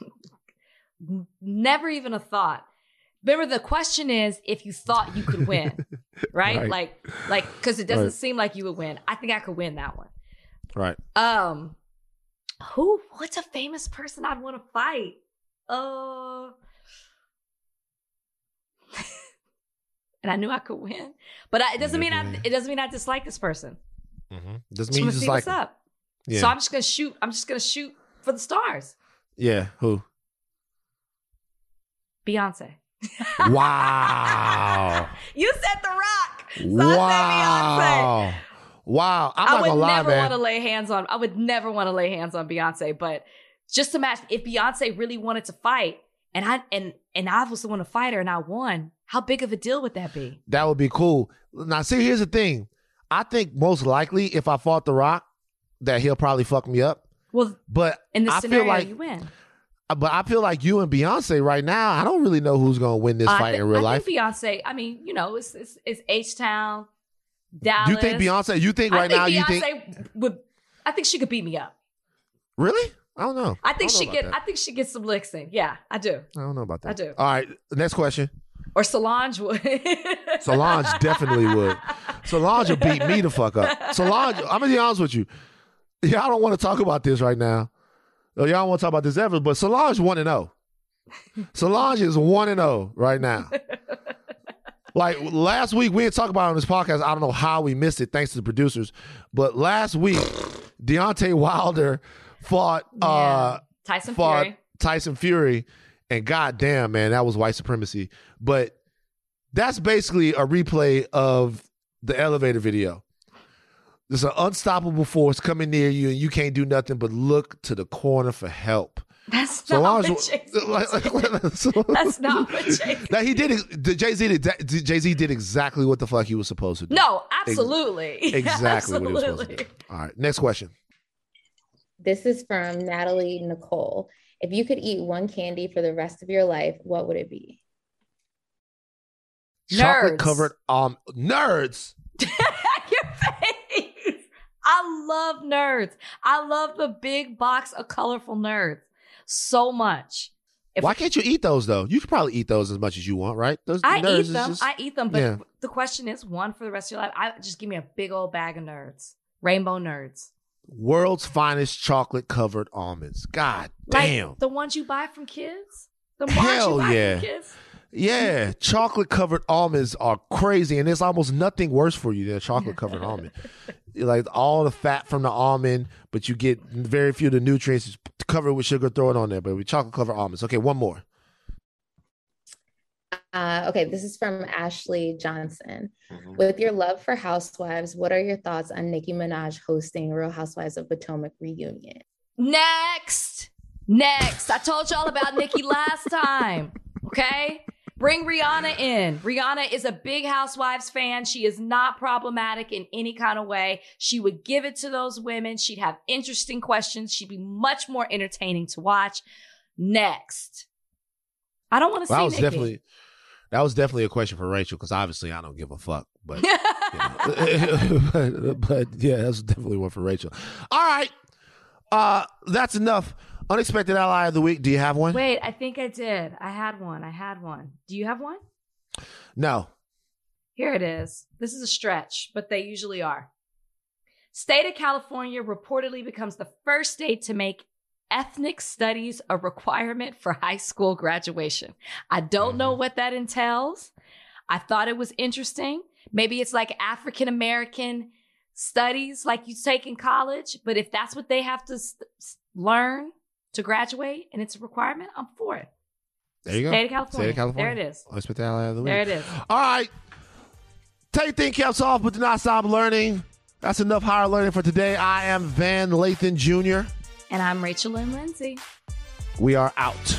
Speaker 2: Never even a thought. Remember, the question is if you thought you could win, right?
Speaker 1: Right.
Speaker 2: Like, like, because it doesn't
Speaker 1: Right.
Speaker 2: seem like you would win. I think I could win that one.
Speaker 1: Right.
Speaker 2: Um, who? What's a famous person I'd want to fight? Uh, and I knew I could win, but I, it doesn't mean I. It doesn't mean I dislike this person.
Speaker 1: Mm-hmm. Doesn't mean you
Speaker 2: want
Speaker 1: just
Speaker 2: see
Speaker 1: like.
Speaker 2: what's up.
Speaker 1: Yeah.
Speaker 2: So I'm just gonna shoot. I'm just gonna shoot for the stars.
Speaker 1: yeah. Who?
Speaker 2: Beyonce.
Speaker 1: Wow.
Speaker 2: You said The Rock. So I said Beyonce.
Speaker 1: wow. Wow. I'm
Speaker 2: I would
Speaker 1: lie,
Speaker 2: never want to lay hands on. I would never want to lay hands on Beyonce. But just to imagine if Beyonce really wanted to fight, and I and and I was the one to fight her, and I won. How big of a deal would that be?
Speaker 1: That would be cool. Now, see, here's the thing. I think most likely if I fought The Rock, that he'll probably fuck me up.
Speaker 2: Well,
Speaker 1: But
Speaker 2: in the
Speaker 1: I
Speaker 2: scenario,
Speaker 1: feel like,
Speaker 2: you win.
Speaker 1: Uh, but I feel like you and Beyonce right now. I don't really know who's gonna win this
Speaker 2: I
Speaker 1: fight in real
Speaker 2: I
Speaker 1: life.
Speaker 2: think Beyonce. I mean, you know, it's it's, it's H Town, Dallas.
Speaker 1: You think Beyonce? You think
Speaker 2: I
Speaker 1: right
Speaker 2: think
Speaker 1: now? You
Speaker 2: Beyonce
Speaker 1: think
Speaker 2: would. I think she could beat me up.
Speaker 1: really? I don't know.
Speaker 2: I think
Speaker 1: know
Speaker 2: she get.
Speaker 1: that.
Speaker 2: I think she gets some licks in. Yeah, I do.
Speaker 1: I don't know about that.
Speaker 2: I do.
Speaker 1: All right. Next question.
Speaker 2: Or Solange would.
Speaker 1: Solange definitely would. Solange will beat me the fuck up. Solange, I'm gonna be honest with you. Yeah, I don't want to talk about this right now. Oh, y'all don't want to talk about this ever, but Solange one and zero. Solange is one and zero right now. Like last week, we didn't talk about it on this podcast. I don't know how we missed it, thanks to the producers. But last week, Deontay Wilder fought uh
Speaker 2: Tyson
Speaker 1: fought
Speaker 2: Fury.
Speaker 1: Tyson Fury, and goddamn, man, that was white supremacy. But that's basically a replay of the elevator video. There's an unstoppable force coming near you, and you can't do nothing but look to the corner for help.
Speaker 2: That's
Speaker 1: So
Speaker 2: not
Speaker 1: long
Speaker 2: what Jay-Z That's not what Jay-Z
Speaker 1: That he did. Jay Z did. Jay Z did exactly what the fuck he was supposed to do.
Speaker 2: No, absolutely.
Speaker 1: exactly what he was supposed to do. All right, next question.
Speaker 6: This is from Natalie Nicole. If you could eat one candy for the rest of your life, what would it be?
Speaker 1: Chocolate
Speaker 2: Nerds.
Speaker 1: covered um nerds.
Speaker 2: I love nerds. I love the big box of colorful nerds so much. If
Speaker 1: Why can't you eat those though? You could probably eat those as much as you want, right? Those
Speaker 2: I
Speaker 1: nerds
Speaker 2: eat them,
Speaker 1: just-
Speaker 2: I eat them, but
Speaker 1: yeah.
Speaker 2: the question is one for the rest of your life. I just give me a big old bag of nerds, rainbow nerds,
Speaker 1: world's finest chocolate covered almonds. God damn.
Speaker 2: the ones you buy from kids. The ones
Speaker 1: Hell
Speaker 2: you buy
Speaker 1: yeah.
Speaker 2: from kids.
Speaker 1: Yeah, chocolate covered almonds are crazy, and there's almost nothing worse for you than a chocolate covered almond. Like all the fat from the almond, but you get very few of the nutrients. Just cover it with sugar, throw it on there, but with chocolate covered almonds. Okay, one more.
Speaker 6: Uh, okay, this is from Ashley Johnson. With your love for housewives, what are your thoughts on Nicki Minaj hosting Real Housewives of Potomac reunion?
Speaker 2: Next. Next. I told y'all about Nicki last time. Okay? Bring Rihanna in. Rihanna is a big Housewives fan. She is not problematic in any kind of way. She would give it to those women. She'd have interesting questions. She'd be much more entertaining to watch. Next. I don't want to
Speaker 1: Well, that
Speaker 2: see
Speaker 1: was
Speaker 2: Nicki.
Speaker 1: definitely that was definitely a question for Rachel because obviously I don't give a fuck. But, but but yeah, that's definitely one for Rachel. All right, uh, that's enough. Unexpected ally of the week. Do you have one?
Speaker 2: Wait, I think I did. I had one. I had one. Do you have one?
Speaker 1: No.
Speaker 2: Here it is. This is a stretch, but they usually are. State of California reportedly becomes the first state to make ethnic studies a requirement for high school graduation. I don't know mm-hmm. what that entails. I thought it was interesting. Maybe it's like African American studies like you take in college, but if that's what they have to s- s- learn to graduate, and it's a requirement. I'm for it.
Speaker 1: There you go.
Speaker 2: State of California.
Speaker 1: State of California.
Speaker 2: There it is.
Speaker 1: out of the week.
Speaker 2: There it is.
Speaker 1: All right. Take thing caps off, but do not stop learning. That's enough higher learning for today. I am Van Lathan Jr.
Speaker 2: And I'm Rachel Lynn Lindsay.
Speaker 1: We are out.